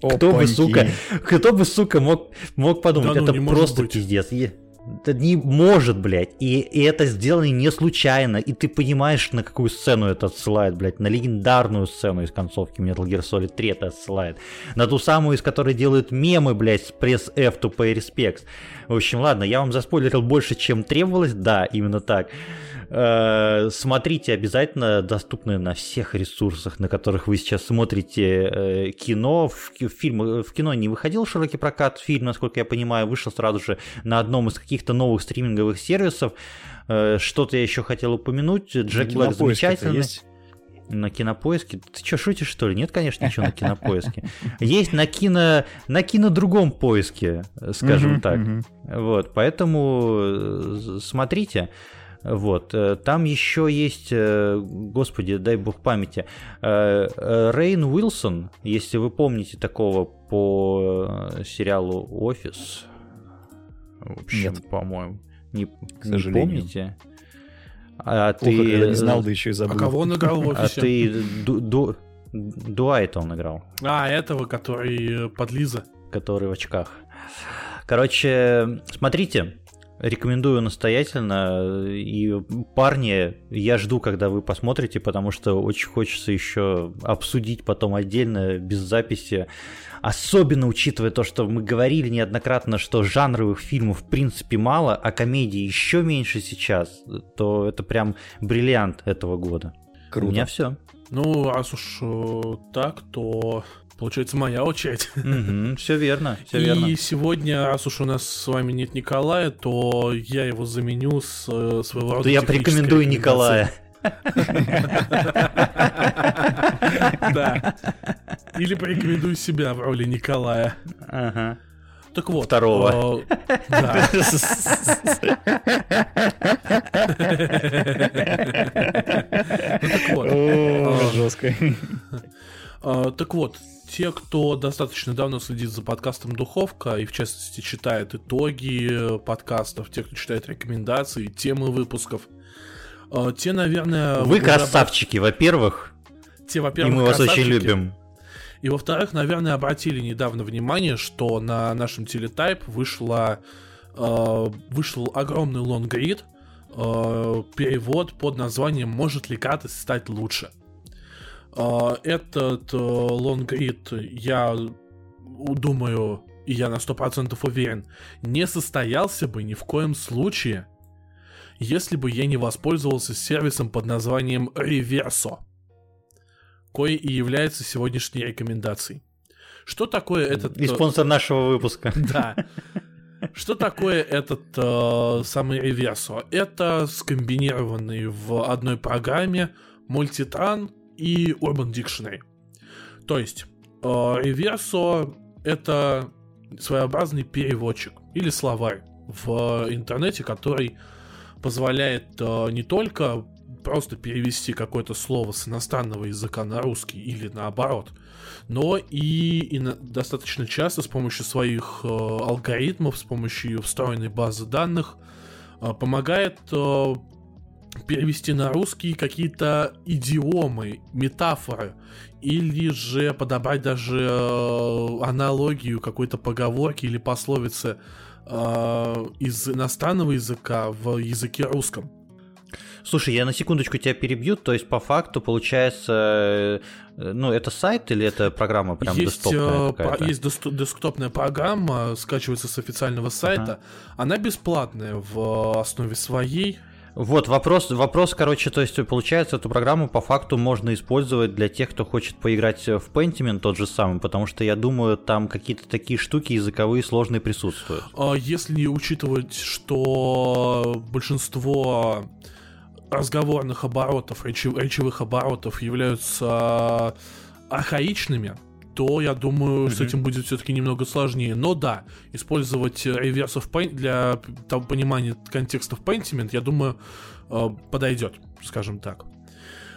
Кто бы, сука, кто бы, сука, мог, мог подумать, да, ну, это просто пиздец. Это не может, блядь. И, и это сделано не случайно. И ты понимаешь, на какую сцену это отсылает, блядь. На легендарную сцену из концовки Metal Gear Solid 3 это отсылает. На ту самую, из которой делают мемы, блядь, с пресс F to pay respects. В общем, ладно, я вам заспойлерил больше, чем требовалось. Да, именно так. Э, смотрите обязательно, доступны на всех ресурсах, на которых вы сейчас смотрите э, кино. В, фильм, в кино не выходил широкий прокат, фильм, насколько я понимаю, вышел сразу же на одном из каких-то новых стриминговых сервисов. Э, что-то я еще хотел упомянуть. Джек Блэк замечательный. Есть? На кинопоиске? Ты что, шутишь, что ли? Нет, конечно, ничего на (laughs) кинопоиске. Есть на кино, на кино другом поиске, скажем так. Вот, поэтому смотрите. Вот. Э, там еще есть, э, господи, дай бог памяти, э, Рейн Уилсон, если вы помните такого по сериалу «Офис». В общем, Нет. по-моему. Не, К не помните? А Плохо, ты не знал, да еще и забыл. А кого он играл в офисе? А ты ду, ду, Дуайта он играл. А, этого, который подлиза. Который в очках. Короче, смотрите, Рекомендую настоятельно. И парни, я жду, когда вы посмотрите, потому что очень хочется еще обсудить потом отдельно, без записи. Особенно учитывая то, что мы говорили неоднократно, что жанровых фильмов в принципе мало, а комедии еще меньше сейчас, то это прям бриллиант этого года. Круто. У меня все. Ну, раз уж э, так, то Получается, моя очередь. Угу, все верно, все и верно. сегодня, раз уж у нас с вами нет Николая, то я его заменю с э, своего рода. То я порекомендую Николая. Да. Или порекомендую себя в роли Николая. Ага. Так вот. Второго. Э, да. Ну так вот. Э, Жестко. Так вот, те, кто достаточно давно следит за подкастом Духовка и, в частности, читает итоги подкастов, те, кто читает рекомендации, темы выпусков, э, те, наверное... Вы красавчики, об... во-первых. Те, во-первых, И мы вас очень любим. И, во-вторых, наверное, обратили недавно внимание, что на нашем телетайп вышла, э, вышел огромный лонгрид, э, перевод под названием «Может ли Катас стать лучше?». А, этот лонгрид, э, я думаю, и я на сто процентов уверен, не состоялся бы ни в коем случае, если бы я не воспользовался сервисом под названием Reverso, кое и является сегодняшней рекомендацией. Что такое этот... И спонсор нашего выпуска. (laughs) Да. Что такое этот э, самый Reverso? Это скомбинированный в одной программе мультитран и Urban Dictionary. То есть, э, Reverso — это своеобразный переводчик или словарь в интернете, который позволяет э, не только просто перевести какое-то слово с иностранного языка на русский или наоборот, но и, и достаточно часто с помощью своих э, алгоритмов, с помощью встроенной базы данных э, помогает э, перевести на русский какие-то идиомы, метафоры, или же подобрать даже э, аналогию какой-то поговорки или пословицы э, из иностранного языка в языке русском. Слушай, я на секундочку тебя перебью, то есть по факту получается, э, ну это сайт или это программа прям есть, десктопная? Э, есть десктопная программа, скачивается с официального сайта, ага. она бесплатная в основе своей. Вот, вопрос, вопрос, короче, то есть получается, эту программу по факту можно использовать для тех, кто хочет поиграть в Pentiment тот же самый, потому что я думаю, там какие-то такие штуки языковые сложные присутствуют. А если учитывать, что большинство разговорных оборотов, речевых оборотов являются архаичными, то я думаю, mm-hmm. с этим будет все-таки немного сложнее. Но да, использовать реверс в Paint для того, понимания контекста в Pentiment, я думаю, э, подойдет, скажем так.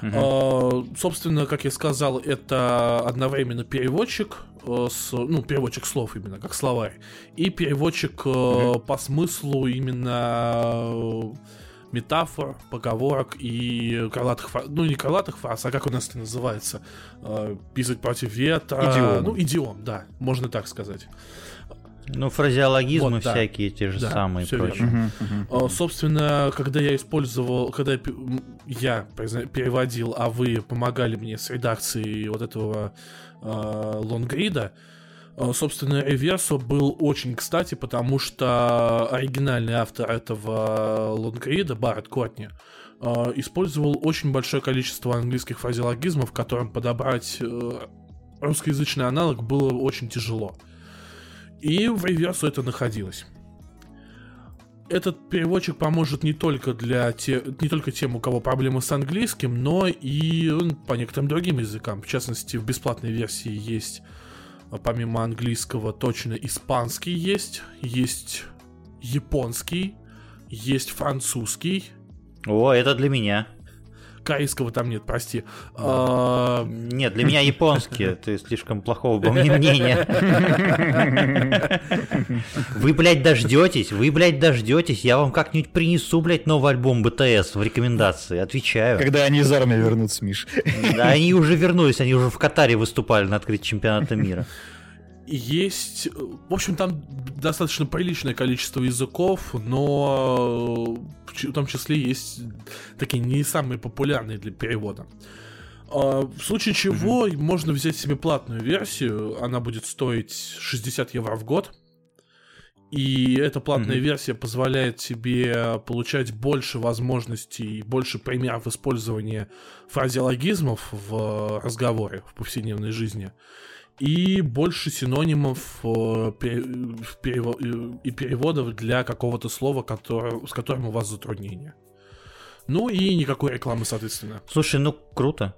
Uh-huh. Собственно, как я сказал, это одновременно переводчик э, с, ну, переводчик слов именно, как словарь, и переводчик uh-huh. по смыслу именно метафор, поговорок и крылатых фраз. Ну, не крылатых фраз, а как у нас это называется? Э, писать против ветра. Идиом. Ну, идиом, да, можно так сказать. Ну, фразеологизмы вот, всякие да. те же да, самые все прочие. Верно. Угу, угу. Собственно, когда я использовал, когда я переводил, а вы помогали мне с редакцией вот этого э, лонгрида, Э, собственно, Реверсо был очень кстати, потому что оригинальный автор этого лонгрида, Барретт Котни, э, использовал очень большое количество английских фразеологизмов, которым подобрать э, русскоязычный аналог было очень тяжело. И в Реверсу это находилось. Этот переводчик поможет не только для те, не только тем, у кого проблемы с английским, но и по некоторым другим языкам. В частности, в бесплатной версии есть а помимо английского точно испанский есть, есть японский, есть французский. О, это для меня. Корейского там нет, прости. А... Нет, для меня японский. (laughs) Ты слишком плохого обо мне мнения. Вы, блядь, дождетесь? Вы, блядь, дождетесь? Я вам как-нибудь принесу, блядь, новый альбом БТС в рекомендации. Отвечаю. Когда они из армии вернутся, Миш. Да, они уже вернулись, они уже в Катаре выступали на открытии чемпионата мира есть, в общем, там достаточно приличное количество языков, но в том числе есть такие не самые популярные для перевода. А, в случае чего mm-hmm. можно взять себе платную версию, она будет стоить 60 евро в год. И эта платная mm-hmm. версия позволяет тебе получать больше возможностей, больше примеров использования фразеологизмов в разговоре, в повседневной жизни и больше синонимов э, и переводов для какого-то слова, с которым у вас затруднения. Ну и никакой рекламы, соответственно. Слушай, ну круто.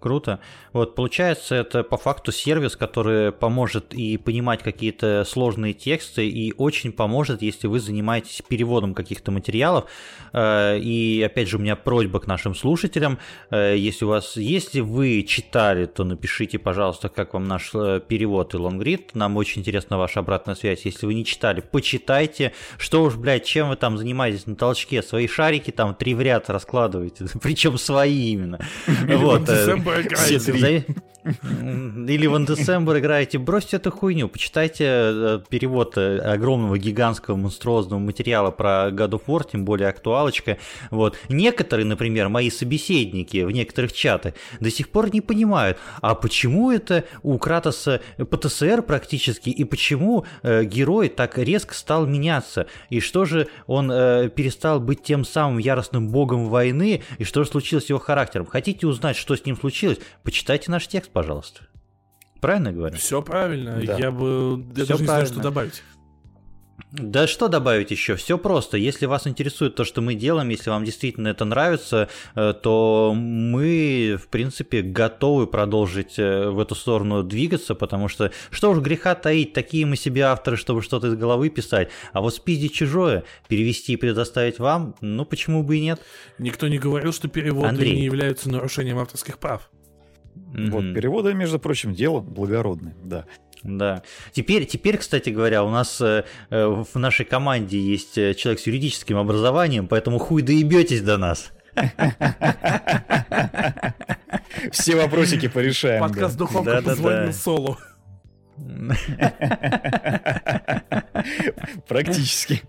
Круто. Вот, получается, это по факту сервис, который поможет и понимать какие-то сложные тексты, и очень поможет, если вы занимаетесь переводом каких-то материалов. Э, и опять же, у меня просьба к нашим слушателям, э, если у вас, если вы читали, то напишите, пожалуйста, как вам наш э, перевод и лонгрид. Нам очень интересна ваша обратная связь. Если вы не читали, почитайте. Что уж, блядь, чем вы там занимаетесь на толчке? Свои шарики там три в ряд раскладываете, (laughs) причем свои именно. (laughs) Вот. Играете. Или в Undecember играете, бросьте эту хуйню, почитайте э, перевод э, огромного гигантского монструозного материала про God of War, тем более актуалочка. Вот. Некоторые, например, мои собеседники в некоторых чатах до сих пор не понимают, а почему это у Кратоса ПТСР практически, и почему э, герой так резко стал меняться, и что же он э, перестал быть тем самым яростным богом войны, и что же случилось с его характером. Хотите узнать, что с ним случилось? Почитайте наш текст, пожалуйста. Правильно говорю? Все правильно. Да. Я бы я даже не знаю, что добавить. Да что добавить еще? Все просто. Если вас интересует то, что мы делаем, если вам действительно это нравится, э, то мы, в принципе, готовы продолжить э, в эту сторону двигаться, потому что что уж греха таить, такие мы себе авторы, чтобы что-то из головы писать. А вот спиздить чужое, перевести и предоставить вам, ну почему бы и нет? Никто не говорил, что переводы Андрей. не являются нарушением авторских прав. Вот, переводы, между прочим, дело благородное, да. Да. Теперь, теперь, кстати говоря, у нас э, э в нашей команде есть э, человек с юридическим образованием, поэтому хуй доебетесь до нас. Все вопросики порешаем. Подкаст да. Духовка да, позвонил да, Солу. Практически.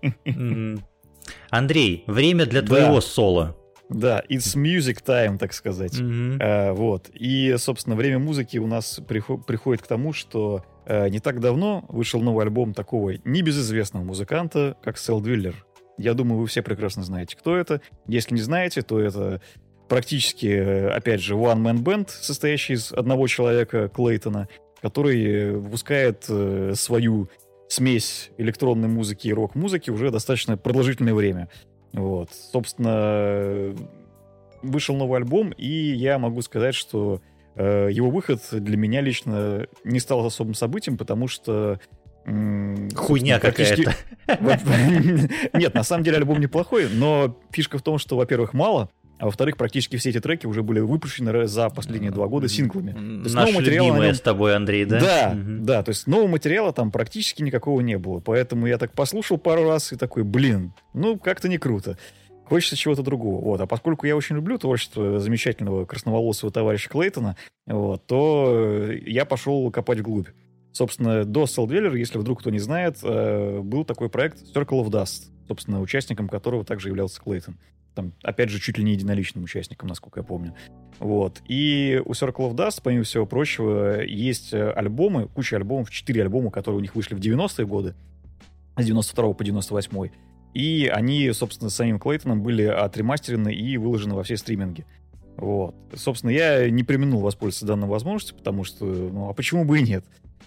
Андрей, время для твоего соло. Да, it's music time, так сказать. Mm-hmm. А, вот. И, собственно, время музыки у нас приход- приходит к тому, что а, не так давно вышел новый альбом такого небезызвестного музыканта, как Сэл Двиллер. Я думаю, вы все прекрасно знаете, кто это. Если не знаете, то это практически, опять же, one-man band, состоящий из одного человека, Клейтона, который выпускает э, свою смесь электронной музыки и рок-музыки уже достаточно продолжительное время. Вот. Собственно, вышел новый альбом, и я могу сказать, что э, его выход для меня лично не стал особым событием, потому что Хуйня какая-то. (laughs) (laughs) Нет, на самом деле альбом неплохой, но фишка в том, что, во-первых, мало, а во-вторых, практически все эти треки уже были выпущены за последние два года синглами. Наш любимая нем... с тобой, Андрей, да? Да, угу. да, то есть нового материала там практически никакого не было. Поэтому я так послушал пару раз и такой, блин, ну как-то не круто. Хочется чего-то другого. Вот. А поскольку я очень люблю творчество замечательного красноволосого товарища Клейтона, вот, то я пошел копать вглубь. Собственно, до Селдвеллер, если вдруг кто не знает, э, был такой проект Circle of Dust, собственно, участником которого также являлся Клейтон там, опять же, чуть ли не единоличным участником, насколько я помню. Вот. И у Circle of Dust, помимо всего прочего, есть э, альбомы, куча альбомов, четыре альбома, которые у них вышли в 90-е годы, с 92 по 98 и они, собственно, с самим Клейтоном были отремастерены и выложены во все стриминги. Вот. Собственно, я не применил воспользоваться данной возможностью, потому что, ну, а почему бы и нет?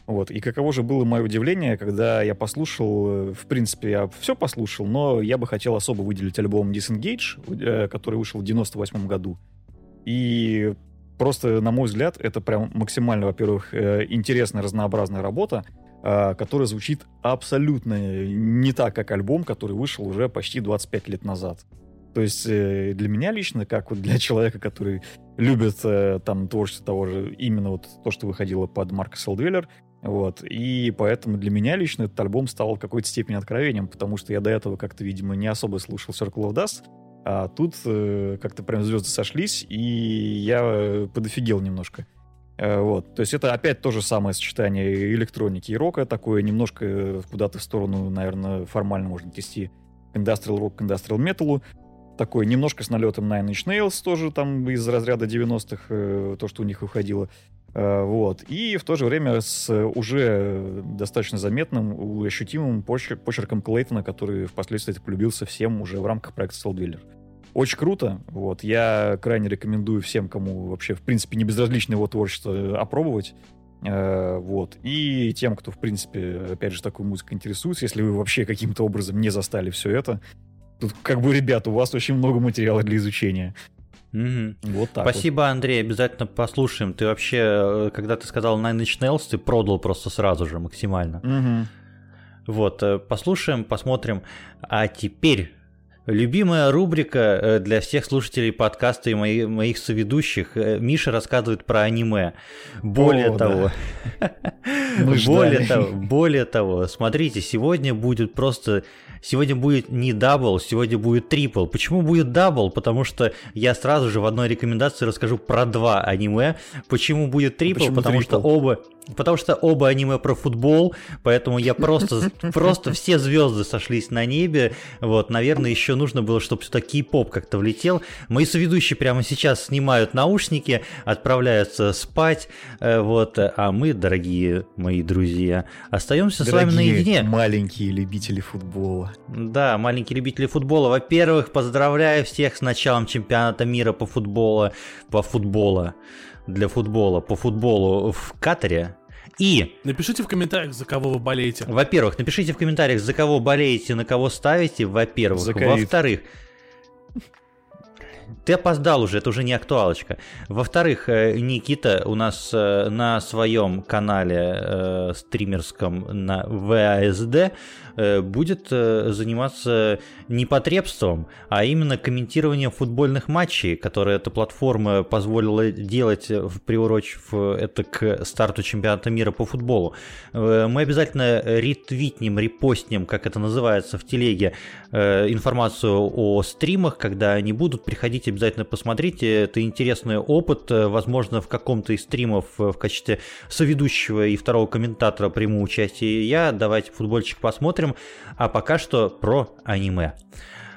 Вот. И каково же было мое удивление, когда я послушал, в принципе, я все послушал, но я бы хотел особо выделить альбом Disengage, э, который вышел в 98 году. И просто, на мой взгляд, это прям максимально, во-первых, э, интересная, разнообразная работа, э, которая звучит абсолютно не так, как альбом, который вышел уже почти 25 лет назад. То есть для меня лично, как вот для (laughs) человека, который любит там творчество того же, именно вот то, что выходило под Марка Селдвеллер, вот. И поэтому для меня лично этот альбом стал в какой-то степени откровением, потому что я до этого как-то, видимо, не особо слушал Circle of Dust, а тут э, как-то прям звезды сошлись, и я э, подофигел немножко. Э, вот. То есть это опять то же самое сочетание электроники и рока, такое немножко э, куда-то в сторону, наверное, формально можно тести Industrial Rock, Industrial Metal, такой немножко с налетом Nine Inch Nails, тоже там из разряда 90-х, э, то, что у них выходило. Э, вот. И в то же время с уже достаточно заметным, ощутимым почер почерком Клейтона, который впоследствии полюбился всем уже в рамках проекта Soulдвиллер. Очень круто. Вот. Я крайне рекомендую всем, кому вообще, в принципе, не безразлично его творчество опробовать. Э, вот. И тем, кто, в принципе, опять же, такой музыкой интересуется, если вы вообще каким-то образом не застали все это, тут как бы, ребят, у вас очень много материала для изучения. Угу. Вот так Спасибо, вот. Андрей, обязательно послушаем. Ты вообще, э, когда ты сказал Nine Inch Nails, ты продал просто сразу же максимально. Угу. Вот, э, послушаем, посмотрим. А теперь Любимая рубрика э, для всех слушателей подкаста и мои, моих соведущих. Миша рассказывает про аниме. Более О, того, да. (laughs) более того, более того, смотрите, сегодня будет просто Сегодня будет не double, сегодня будет triple. Почему будет double? Потому что я сразу же в одной рекомендации расскажу про два аниме. Почему будет triple? Почему Потому triple? что оба Потому что оба аниме про футбол, поэтому я просто, (laughs) просто все звезды сошлись на небе. Вот, наверное, еще нужно было, чтобы сюда кей-поп как-то влетел. Мои соведущие прямо сейчас снимают наушники, отправляются спать. Э, вот, а мы, дорогие мои друзья, остаемся дорогие с вами наедине. маленькие любители футбола. Да, маленькие любители футбола. Во-первых, поздравляю всех с началом чемпионата мира по футболу. По футболу для футбола по футболу в Катаре. И... Напишите в комментариях, за кого вы болеете. Во-первых, напишите в комментариях, за кого болеете, на кого ставите, во-первых. Во-вторых, ты опоздал уже, это уже не актуалочка. Во-вторых, э, Никита у нас э, на своем канале э, стримерском на ВАСД Э, будет э, заниматься непотребством, а именно комментированием футбольных матчей, которые эта платформа позволила делать, приурочив это к старту чемпионата мира по футболу. Э, мы обязательно ретвитнем, репостнем, как это называется в телеге, информацию о стримах, когда они будут. Приходите, обязательно посмотрите. Это интересный опыт. Возможно, в каком-то из стримов в качестве соведущего и второго комментатора приму участие я. Давайте футбольчик посмотрим. А пока что про аниме.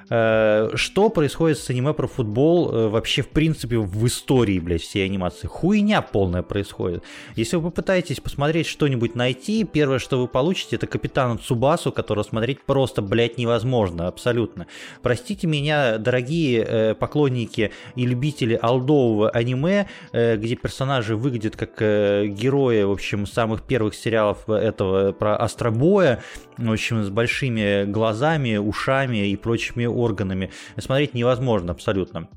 Э, что происходит с аниме про футбол э, вообще в принципе в истории, блядь, всей анимации? Хуйня полная происходит. Если вы попытаетесь посмотреть что-нибудь найти, первое, что вы получите, это Капитана Цубасу, которого смотреть просто, блядь, невозможно, абсолютно. Простите меня, дорогие э, поклонники и любители алдового аниме, где персонажи выглядят как герои, в общем, самых первых сериалов этого про Астробоя, в общем, с большими глазами, ушами и прочими органами. Смотреть невозможно абсолютно.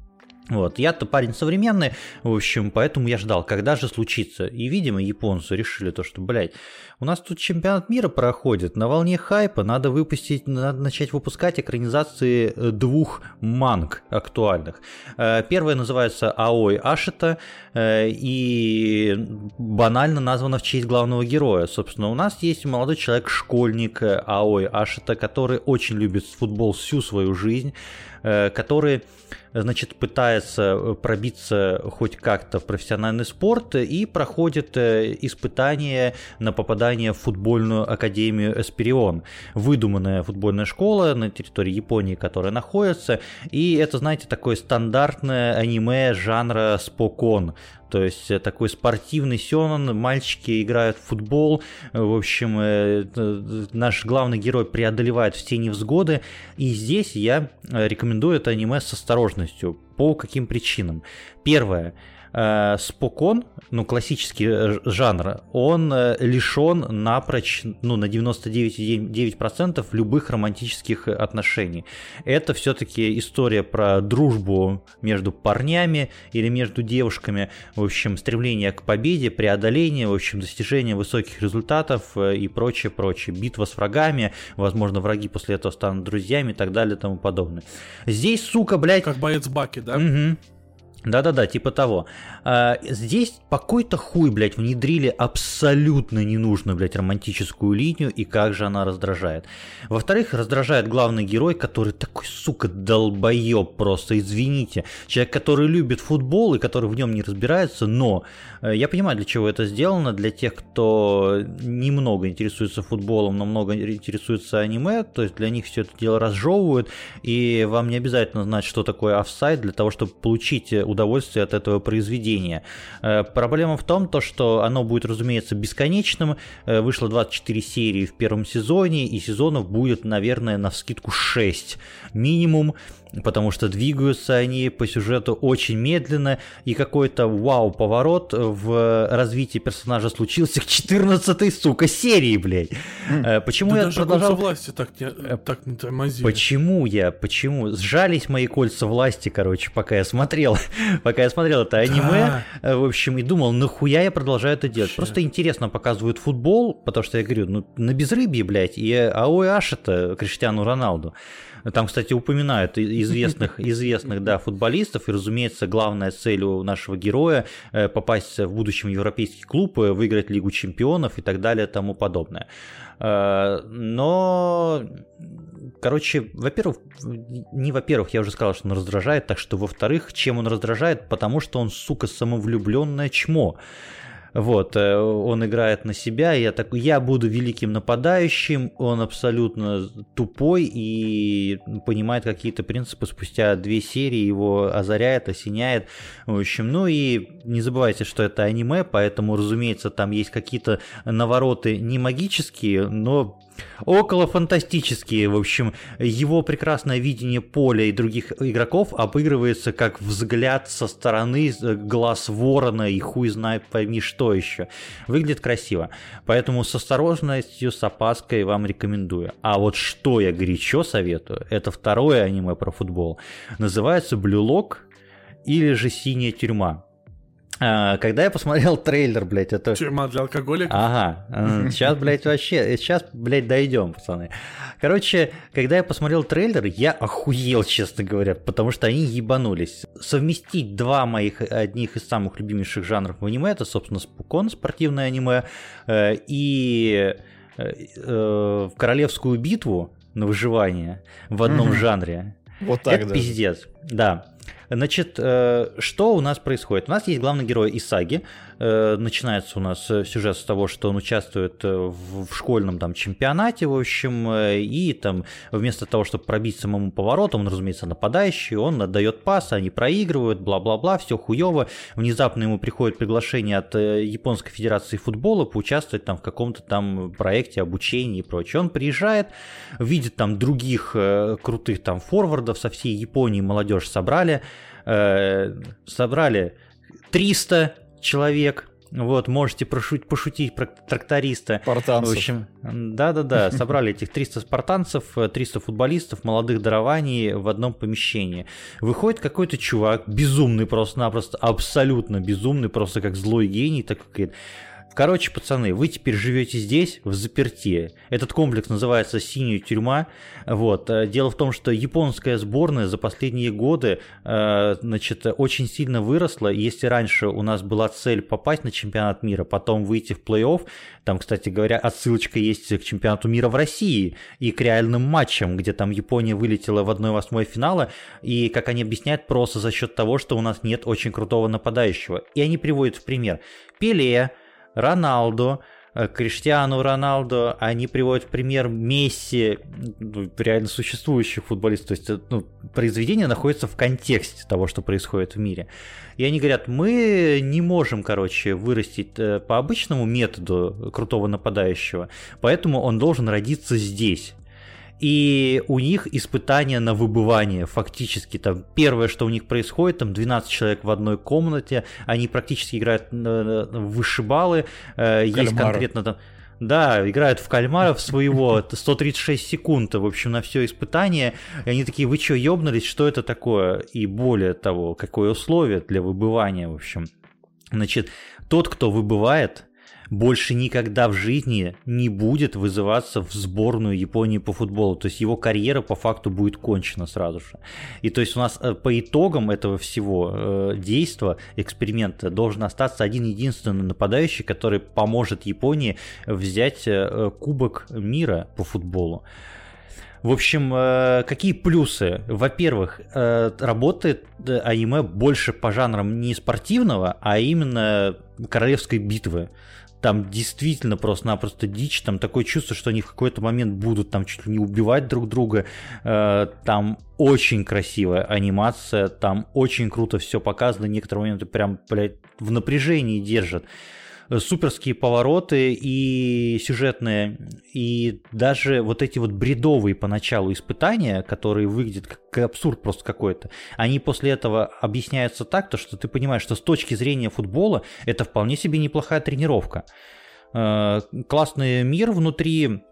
Вот, я-то парень современный, в общем, поэтому я ждал, когда же случится. И, видимо, японцы решили то, что, блядь, у нас тут чемпионат мира проходит, на волне хайпа надо выпустить, надо начать выпускать экранизации э, двух манг актуальных. Э, первая называется Аой Ашита э, и банально названа в честь главного героя. Собственно, у нас есть молодой человек-школьник Аой Ашита, который очень любит футбол всю свою жизнь, который значит, пытается э, пробиться хоть как-то в профессиональный спорт и проходит э, испытание на попадание в футбольную академию Эсперион. Выдуманная футбольная школа на территории Японии, которая находится. И это, знаете, такое стандартное аниме жанра спокон. То есть э, такой спортивный сёнэн, мальчики играют в футбол, в общем, э, э, наш главный герой преодолевает все невзгоды, и здесь я рекомендую это аниме с осторожностью. По каким причинам? Первое – э, спокон, ну, классический э, жанр, он э, лишен напрочь, ну, на 99,9% любых романтических отношений. Это все-таки история про дружбу между парнями или между девушками, в общем, стремление к победе, преодоление, в общем, достижение высоких результатов э, и прочее, прочее. Битва с врагами, возможно, враги после этого станут друзьями и так далее и тому подобное. Здесь, сука, блядь... Как боец Баки, да? Угу. Да-да-да, типа того. А, здесь какой-то хуй, блядь, внедрили абсолютно ненужную, блядь, романтическую линию, и как же она раздражает. Во-вторых, раздражает главный герой, который такой, сука, долбоеб просто, извините. Человек, который любит футбол и который в нем не разбирается, но э, я понимаю, для чего это сделано, для тех, кто немного интересуется футболом, но много интересуется аниме, то есть для них все это дело разжевывают, и вам не обязательно знать, что такое офсайд для того, чтобы получить удовольствие от этого произведения. Э, проблема в том, то, что оно будет, разумеется, бесконечным. Э, вышло 24 серии в первом сезоне, и сезонов будет, наверное, на вскидку 6 минимум потому что двигаются они по сюжету очень медленно, и какой-то вау-поворот в развитии персонажа случился к 14 сука, серии, блядь. Э, почему да я даже продолжал... власти так не, э, так не тормозили. Почему я, почему? Сжались мои кольца власти, короче, пока я смотрел, (laughs) пока я смотрел это аниме, да. Э, в общем, и думал, нахуя я продолжаю это делать? Вообще. Просто интересно показывают футбол, потому что я говорю, ну, на безрыбье, блядь, и Аой Аш это Криштиану Роналду. Там, кстати, упоминают известных, (laughs) известных да, футболистов, и, разумеется, главная цель у нашего героя э, попасть в будущем европейский клуб, э, выиграть Лигу чемпионов и так далее и тому подобное. Э, но Короче, во-первых, не во-первых, я уже сказал, что он раздражает, так что во-вторых, чем он раздражает? Потому что он, сука, самовлюбленное чмо. Вот, э, он играет на себя, я такой, я буду великим нападающим, он абсолютно тупой и понимает какие-то принципы. Спустя две серии, его озаряет, осеняет, в общем, ну и не забывайте, что это аниме, поэтому, разумеется, там есть какие-то навороты не магические, но около фантастические. В общем, его прекрасное видение поля и других игроков обыгрывается как взгляд со стороны глаз ворона и хуй знает пойми что еще. Выглядит красиво. Поэтому с осторожностью, с опаской вам рекомендую. А вот что я горячо советую, это второе аниме про футбол. Называется Blue Lock или же Синяя тюрьма. А, когда я посмотрел трейлер, блядь, это... Тюрьма для алкоголиков? Ага. Сейчас, блядь, вообще... Сейчас, блядь, дойдем, пацаны. Короче, когда я посмотрел трейлер, я охуел, честно говоря, потому что они ебанулись. Совместить два моих, одних из самых любимейших жанров в аниме, это, собственно, спукон, спортивное аниме, э, и э, э, королевскую битву на выживание в одном жанре. Вот так, это да. пиздец. Да. Значит, э, что у нас происходит? У нас есть главный герой Исаги. Э, начинается у нас э, сюжет с того, что он участвует в школьном там чемпионате, в общем, и там вместо того, чтобы пробить самому поворотом, он, разумеется, нападающий, он отдает пас, они проигрывают, бла-бла-бла, все хуево. Внезапно ему приходит приглашение от Японской Федерации футбола поучаствовать там в каком-то там проекте обучения и прочее. Он приезжает, видит там других крутых там форвардов со всей Японии, молодежь собрали, Э, собрали 300 человек, вот, можете пошутить, пошутить про тракториста. Спартанцев. В общем, да-да-да, (laughs) собрали этих 300 спартанцев, 300 футболистов, молодых дарований в одном помещении. Выходит какой-то чувак, безумный просто-напросто, абсолютно безумный, просто как злой гений, так как Короче, пацаны, вы теперь живете здесь, в заперти. Этот комплекс называется «Синяя тюрьма». Вот. Э, дело в том, что японская сборная за последние годы э, значит, очень сильно выросла. Если раньше у нас была цель попасть на чемпионат мира, потом выйти в плей-офф, там, кстати говоря, отсылочка есть к чемпионату мира в России и к реальным матчам, где там Япония вылетела в 1-8 финала, и, как они объясняют, просто за счет того, что у нас нет очень крутого нападающего. И они приводят в пример Пеле, Роналду, э, Криштиану Роналду, они приводят в пример Месси, ну, реально существующих футболистов. То есть э, ну, произведение находится в контексте того, что происходит в мире. И они говорят, мы не можем, короче, вырастить э, по обычному методу крутого нападающего, поэтому он должен родиться здесь и у них испытания на выбывание фактически там первое что у них происходит там 12 человек в одной комнате они практически играют в вышибалы э, есть конкретно там да, играют в кальмаров своего, (laughs) 136 секунд, в общем, на все испытание. И они такие, вы что, ёбнулись, что это такое? И более того, какое условие для выбывания, в общем. Значит, тот, кто выбывает, больше никогда в жизни не будет вызываться в сборную Японии по футболу. То есть его карьера по факту будет кончена сразу же. И то есть у нас э, по итогам этого всего э, действа, эксперимента, должен остаться один единственный нападающий, который поможет Японии взять э, Кубок мира по футболу. В общем, какие плюсы? Во-первых, работает аниме больше по жанрам не спортивного, а именно королевской битвы там действительно просто-напросто дичь, там такое чувство, что они в какой-то момент будут там чуть ли не убивать друг друга, э, там очень красивая анимация, там очень круто все показано, некоторые моменты прям, блядь, в напряжении держат суперские повороты и сюжетные, и даже вот эти вот бредовые поначалу испытания, которые выглядят как абсурд просто какой-то, они после этого объясняются так, то, что ты понимаешь, что с точки зрения футбола это вполне себе неплохая тренировка. Э, классный мир внутри,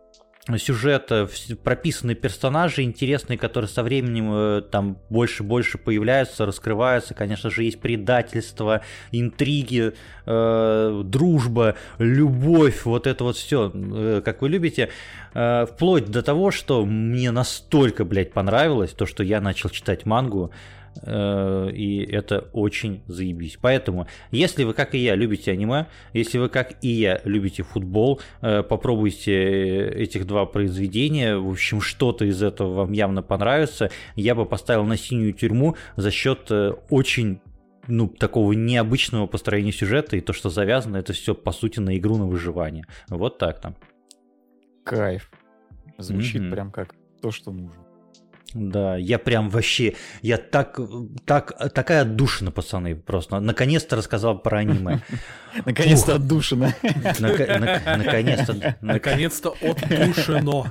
сюжета, прописанные персонажи интересные, которые со временем э, там больше больше появляются, раскрываются. Конечно же, есть предательство, интриги, э, дружба, любовь, вот это вот все, э, как вы любите. Э, вплоть до того, что мне настолько, блядь, понравилось то, что я начал читать мангу. Э, и это очень заебись. Поэтому, если вы, как и я, любите аниме, если вы, как и я, любите футбол, э, попробуйте этих два произведения. В общем, что-то из этого вам явно понравится. Я бы поставил на синюю тюрьму за счет э, очень ну, такого необычного построения сюжета, и то, что завязано, это все, по сути, на игру на выживание. Вот так там. Кайф. Звучит mm-hmm. прям как то, что нужно. Да, я прям вообще, я так, так, такая отдушина, пацаны, просто. Наконец-то рассказал про аниме. (laughs) Наконец-то отдушина. Наконец-то. Наконец-то отдушено.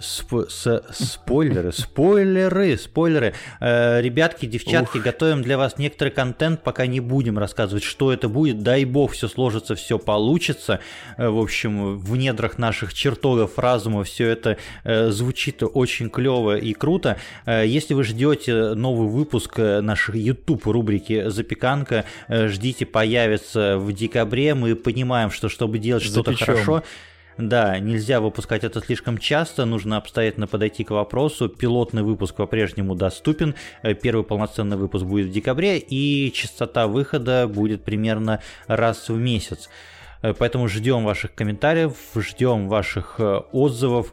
Спойлеры, спойлеры, спойлеры. Э, ребятки, девчатки, готовим для вас некоторый контент, пока не будем рассказывать, что это будет. Дай бог, все сложится, все получится. Э, в общем, в недрах наших чертогов разума все это э, звучит очень клево и круто. Если вы ждете новый выпуск нашей YouTube рубрики «Запеканка», ждите, появится в декабре мы понимаем, что чтобы делать что-то хорошо, да, нельзя выпускать это слишком часто, нужно обстоятельно подойти к вопросу. Пилотный выпуск по-прежнему доступен, э, первый полноценный выпуск будет в декабре, и частота выхода будет примерно раз в месяц. Э, поэтому ждем ваших комментариев, ждем ваших э, отзывов.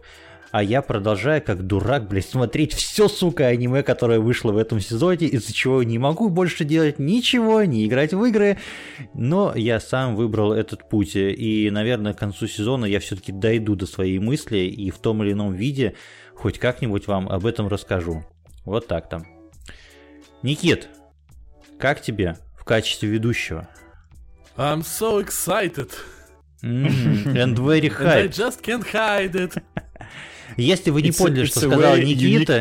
А я продолжаю как дурак, блядь, смотреть все, сука, аниме, которое вышло в этом сезоне, из-за чего не могу больше делать ничего, не играть в игры. Но я сам выбрал этот путь, и, наверное, к концу сезона я все-таки дойду до своей мысли и в том или ином виде хоть как-нибудь вам об этом расскажу. Вот так там. Никит, как тебе в качестве ведущего? I'm so excited. Mm, and very hyped. And I just can't hide it. (laughs) Если вы не it's поняли, a, что сказал Никита,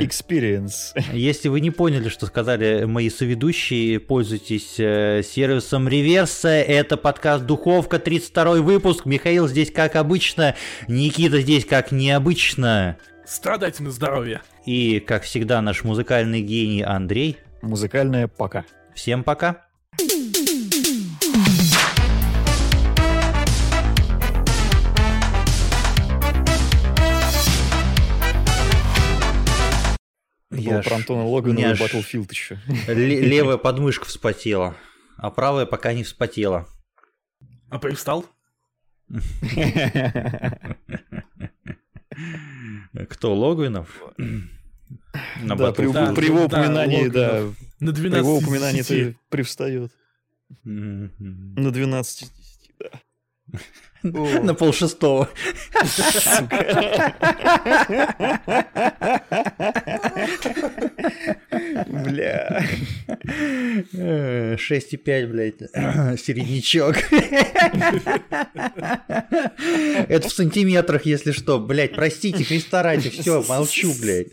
(laughs) если вы не поняли, что сказали мои соведущие, пользуйтесь э, сервисом Реверса. Это подкаст Духовка, 32 выпуск. Михаил здесь как обычно, Никита здесь как необычно. Страдайте на здоровье. И, как всегда, наш музыкальный гений Андрей. Музыкальное пока. Всем пока. Я про Антона Логана и Battlefield еще. (laughs) Левая подмышка вспотела, а правая пока не вспотела. А привстал? (laughs) Кто, Логвинов? На да, при, да, при его упоминании, да, на 12 при его упоминании это привстает. На 12 да. На полшестого. Бля. 6,5, блядь. (clears throat) Середнячок. Это в сантиметрах, если что. Блядь, простите, перестарайте. Все, молчу, блядь.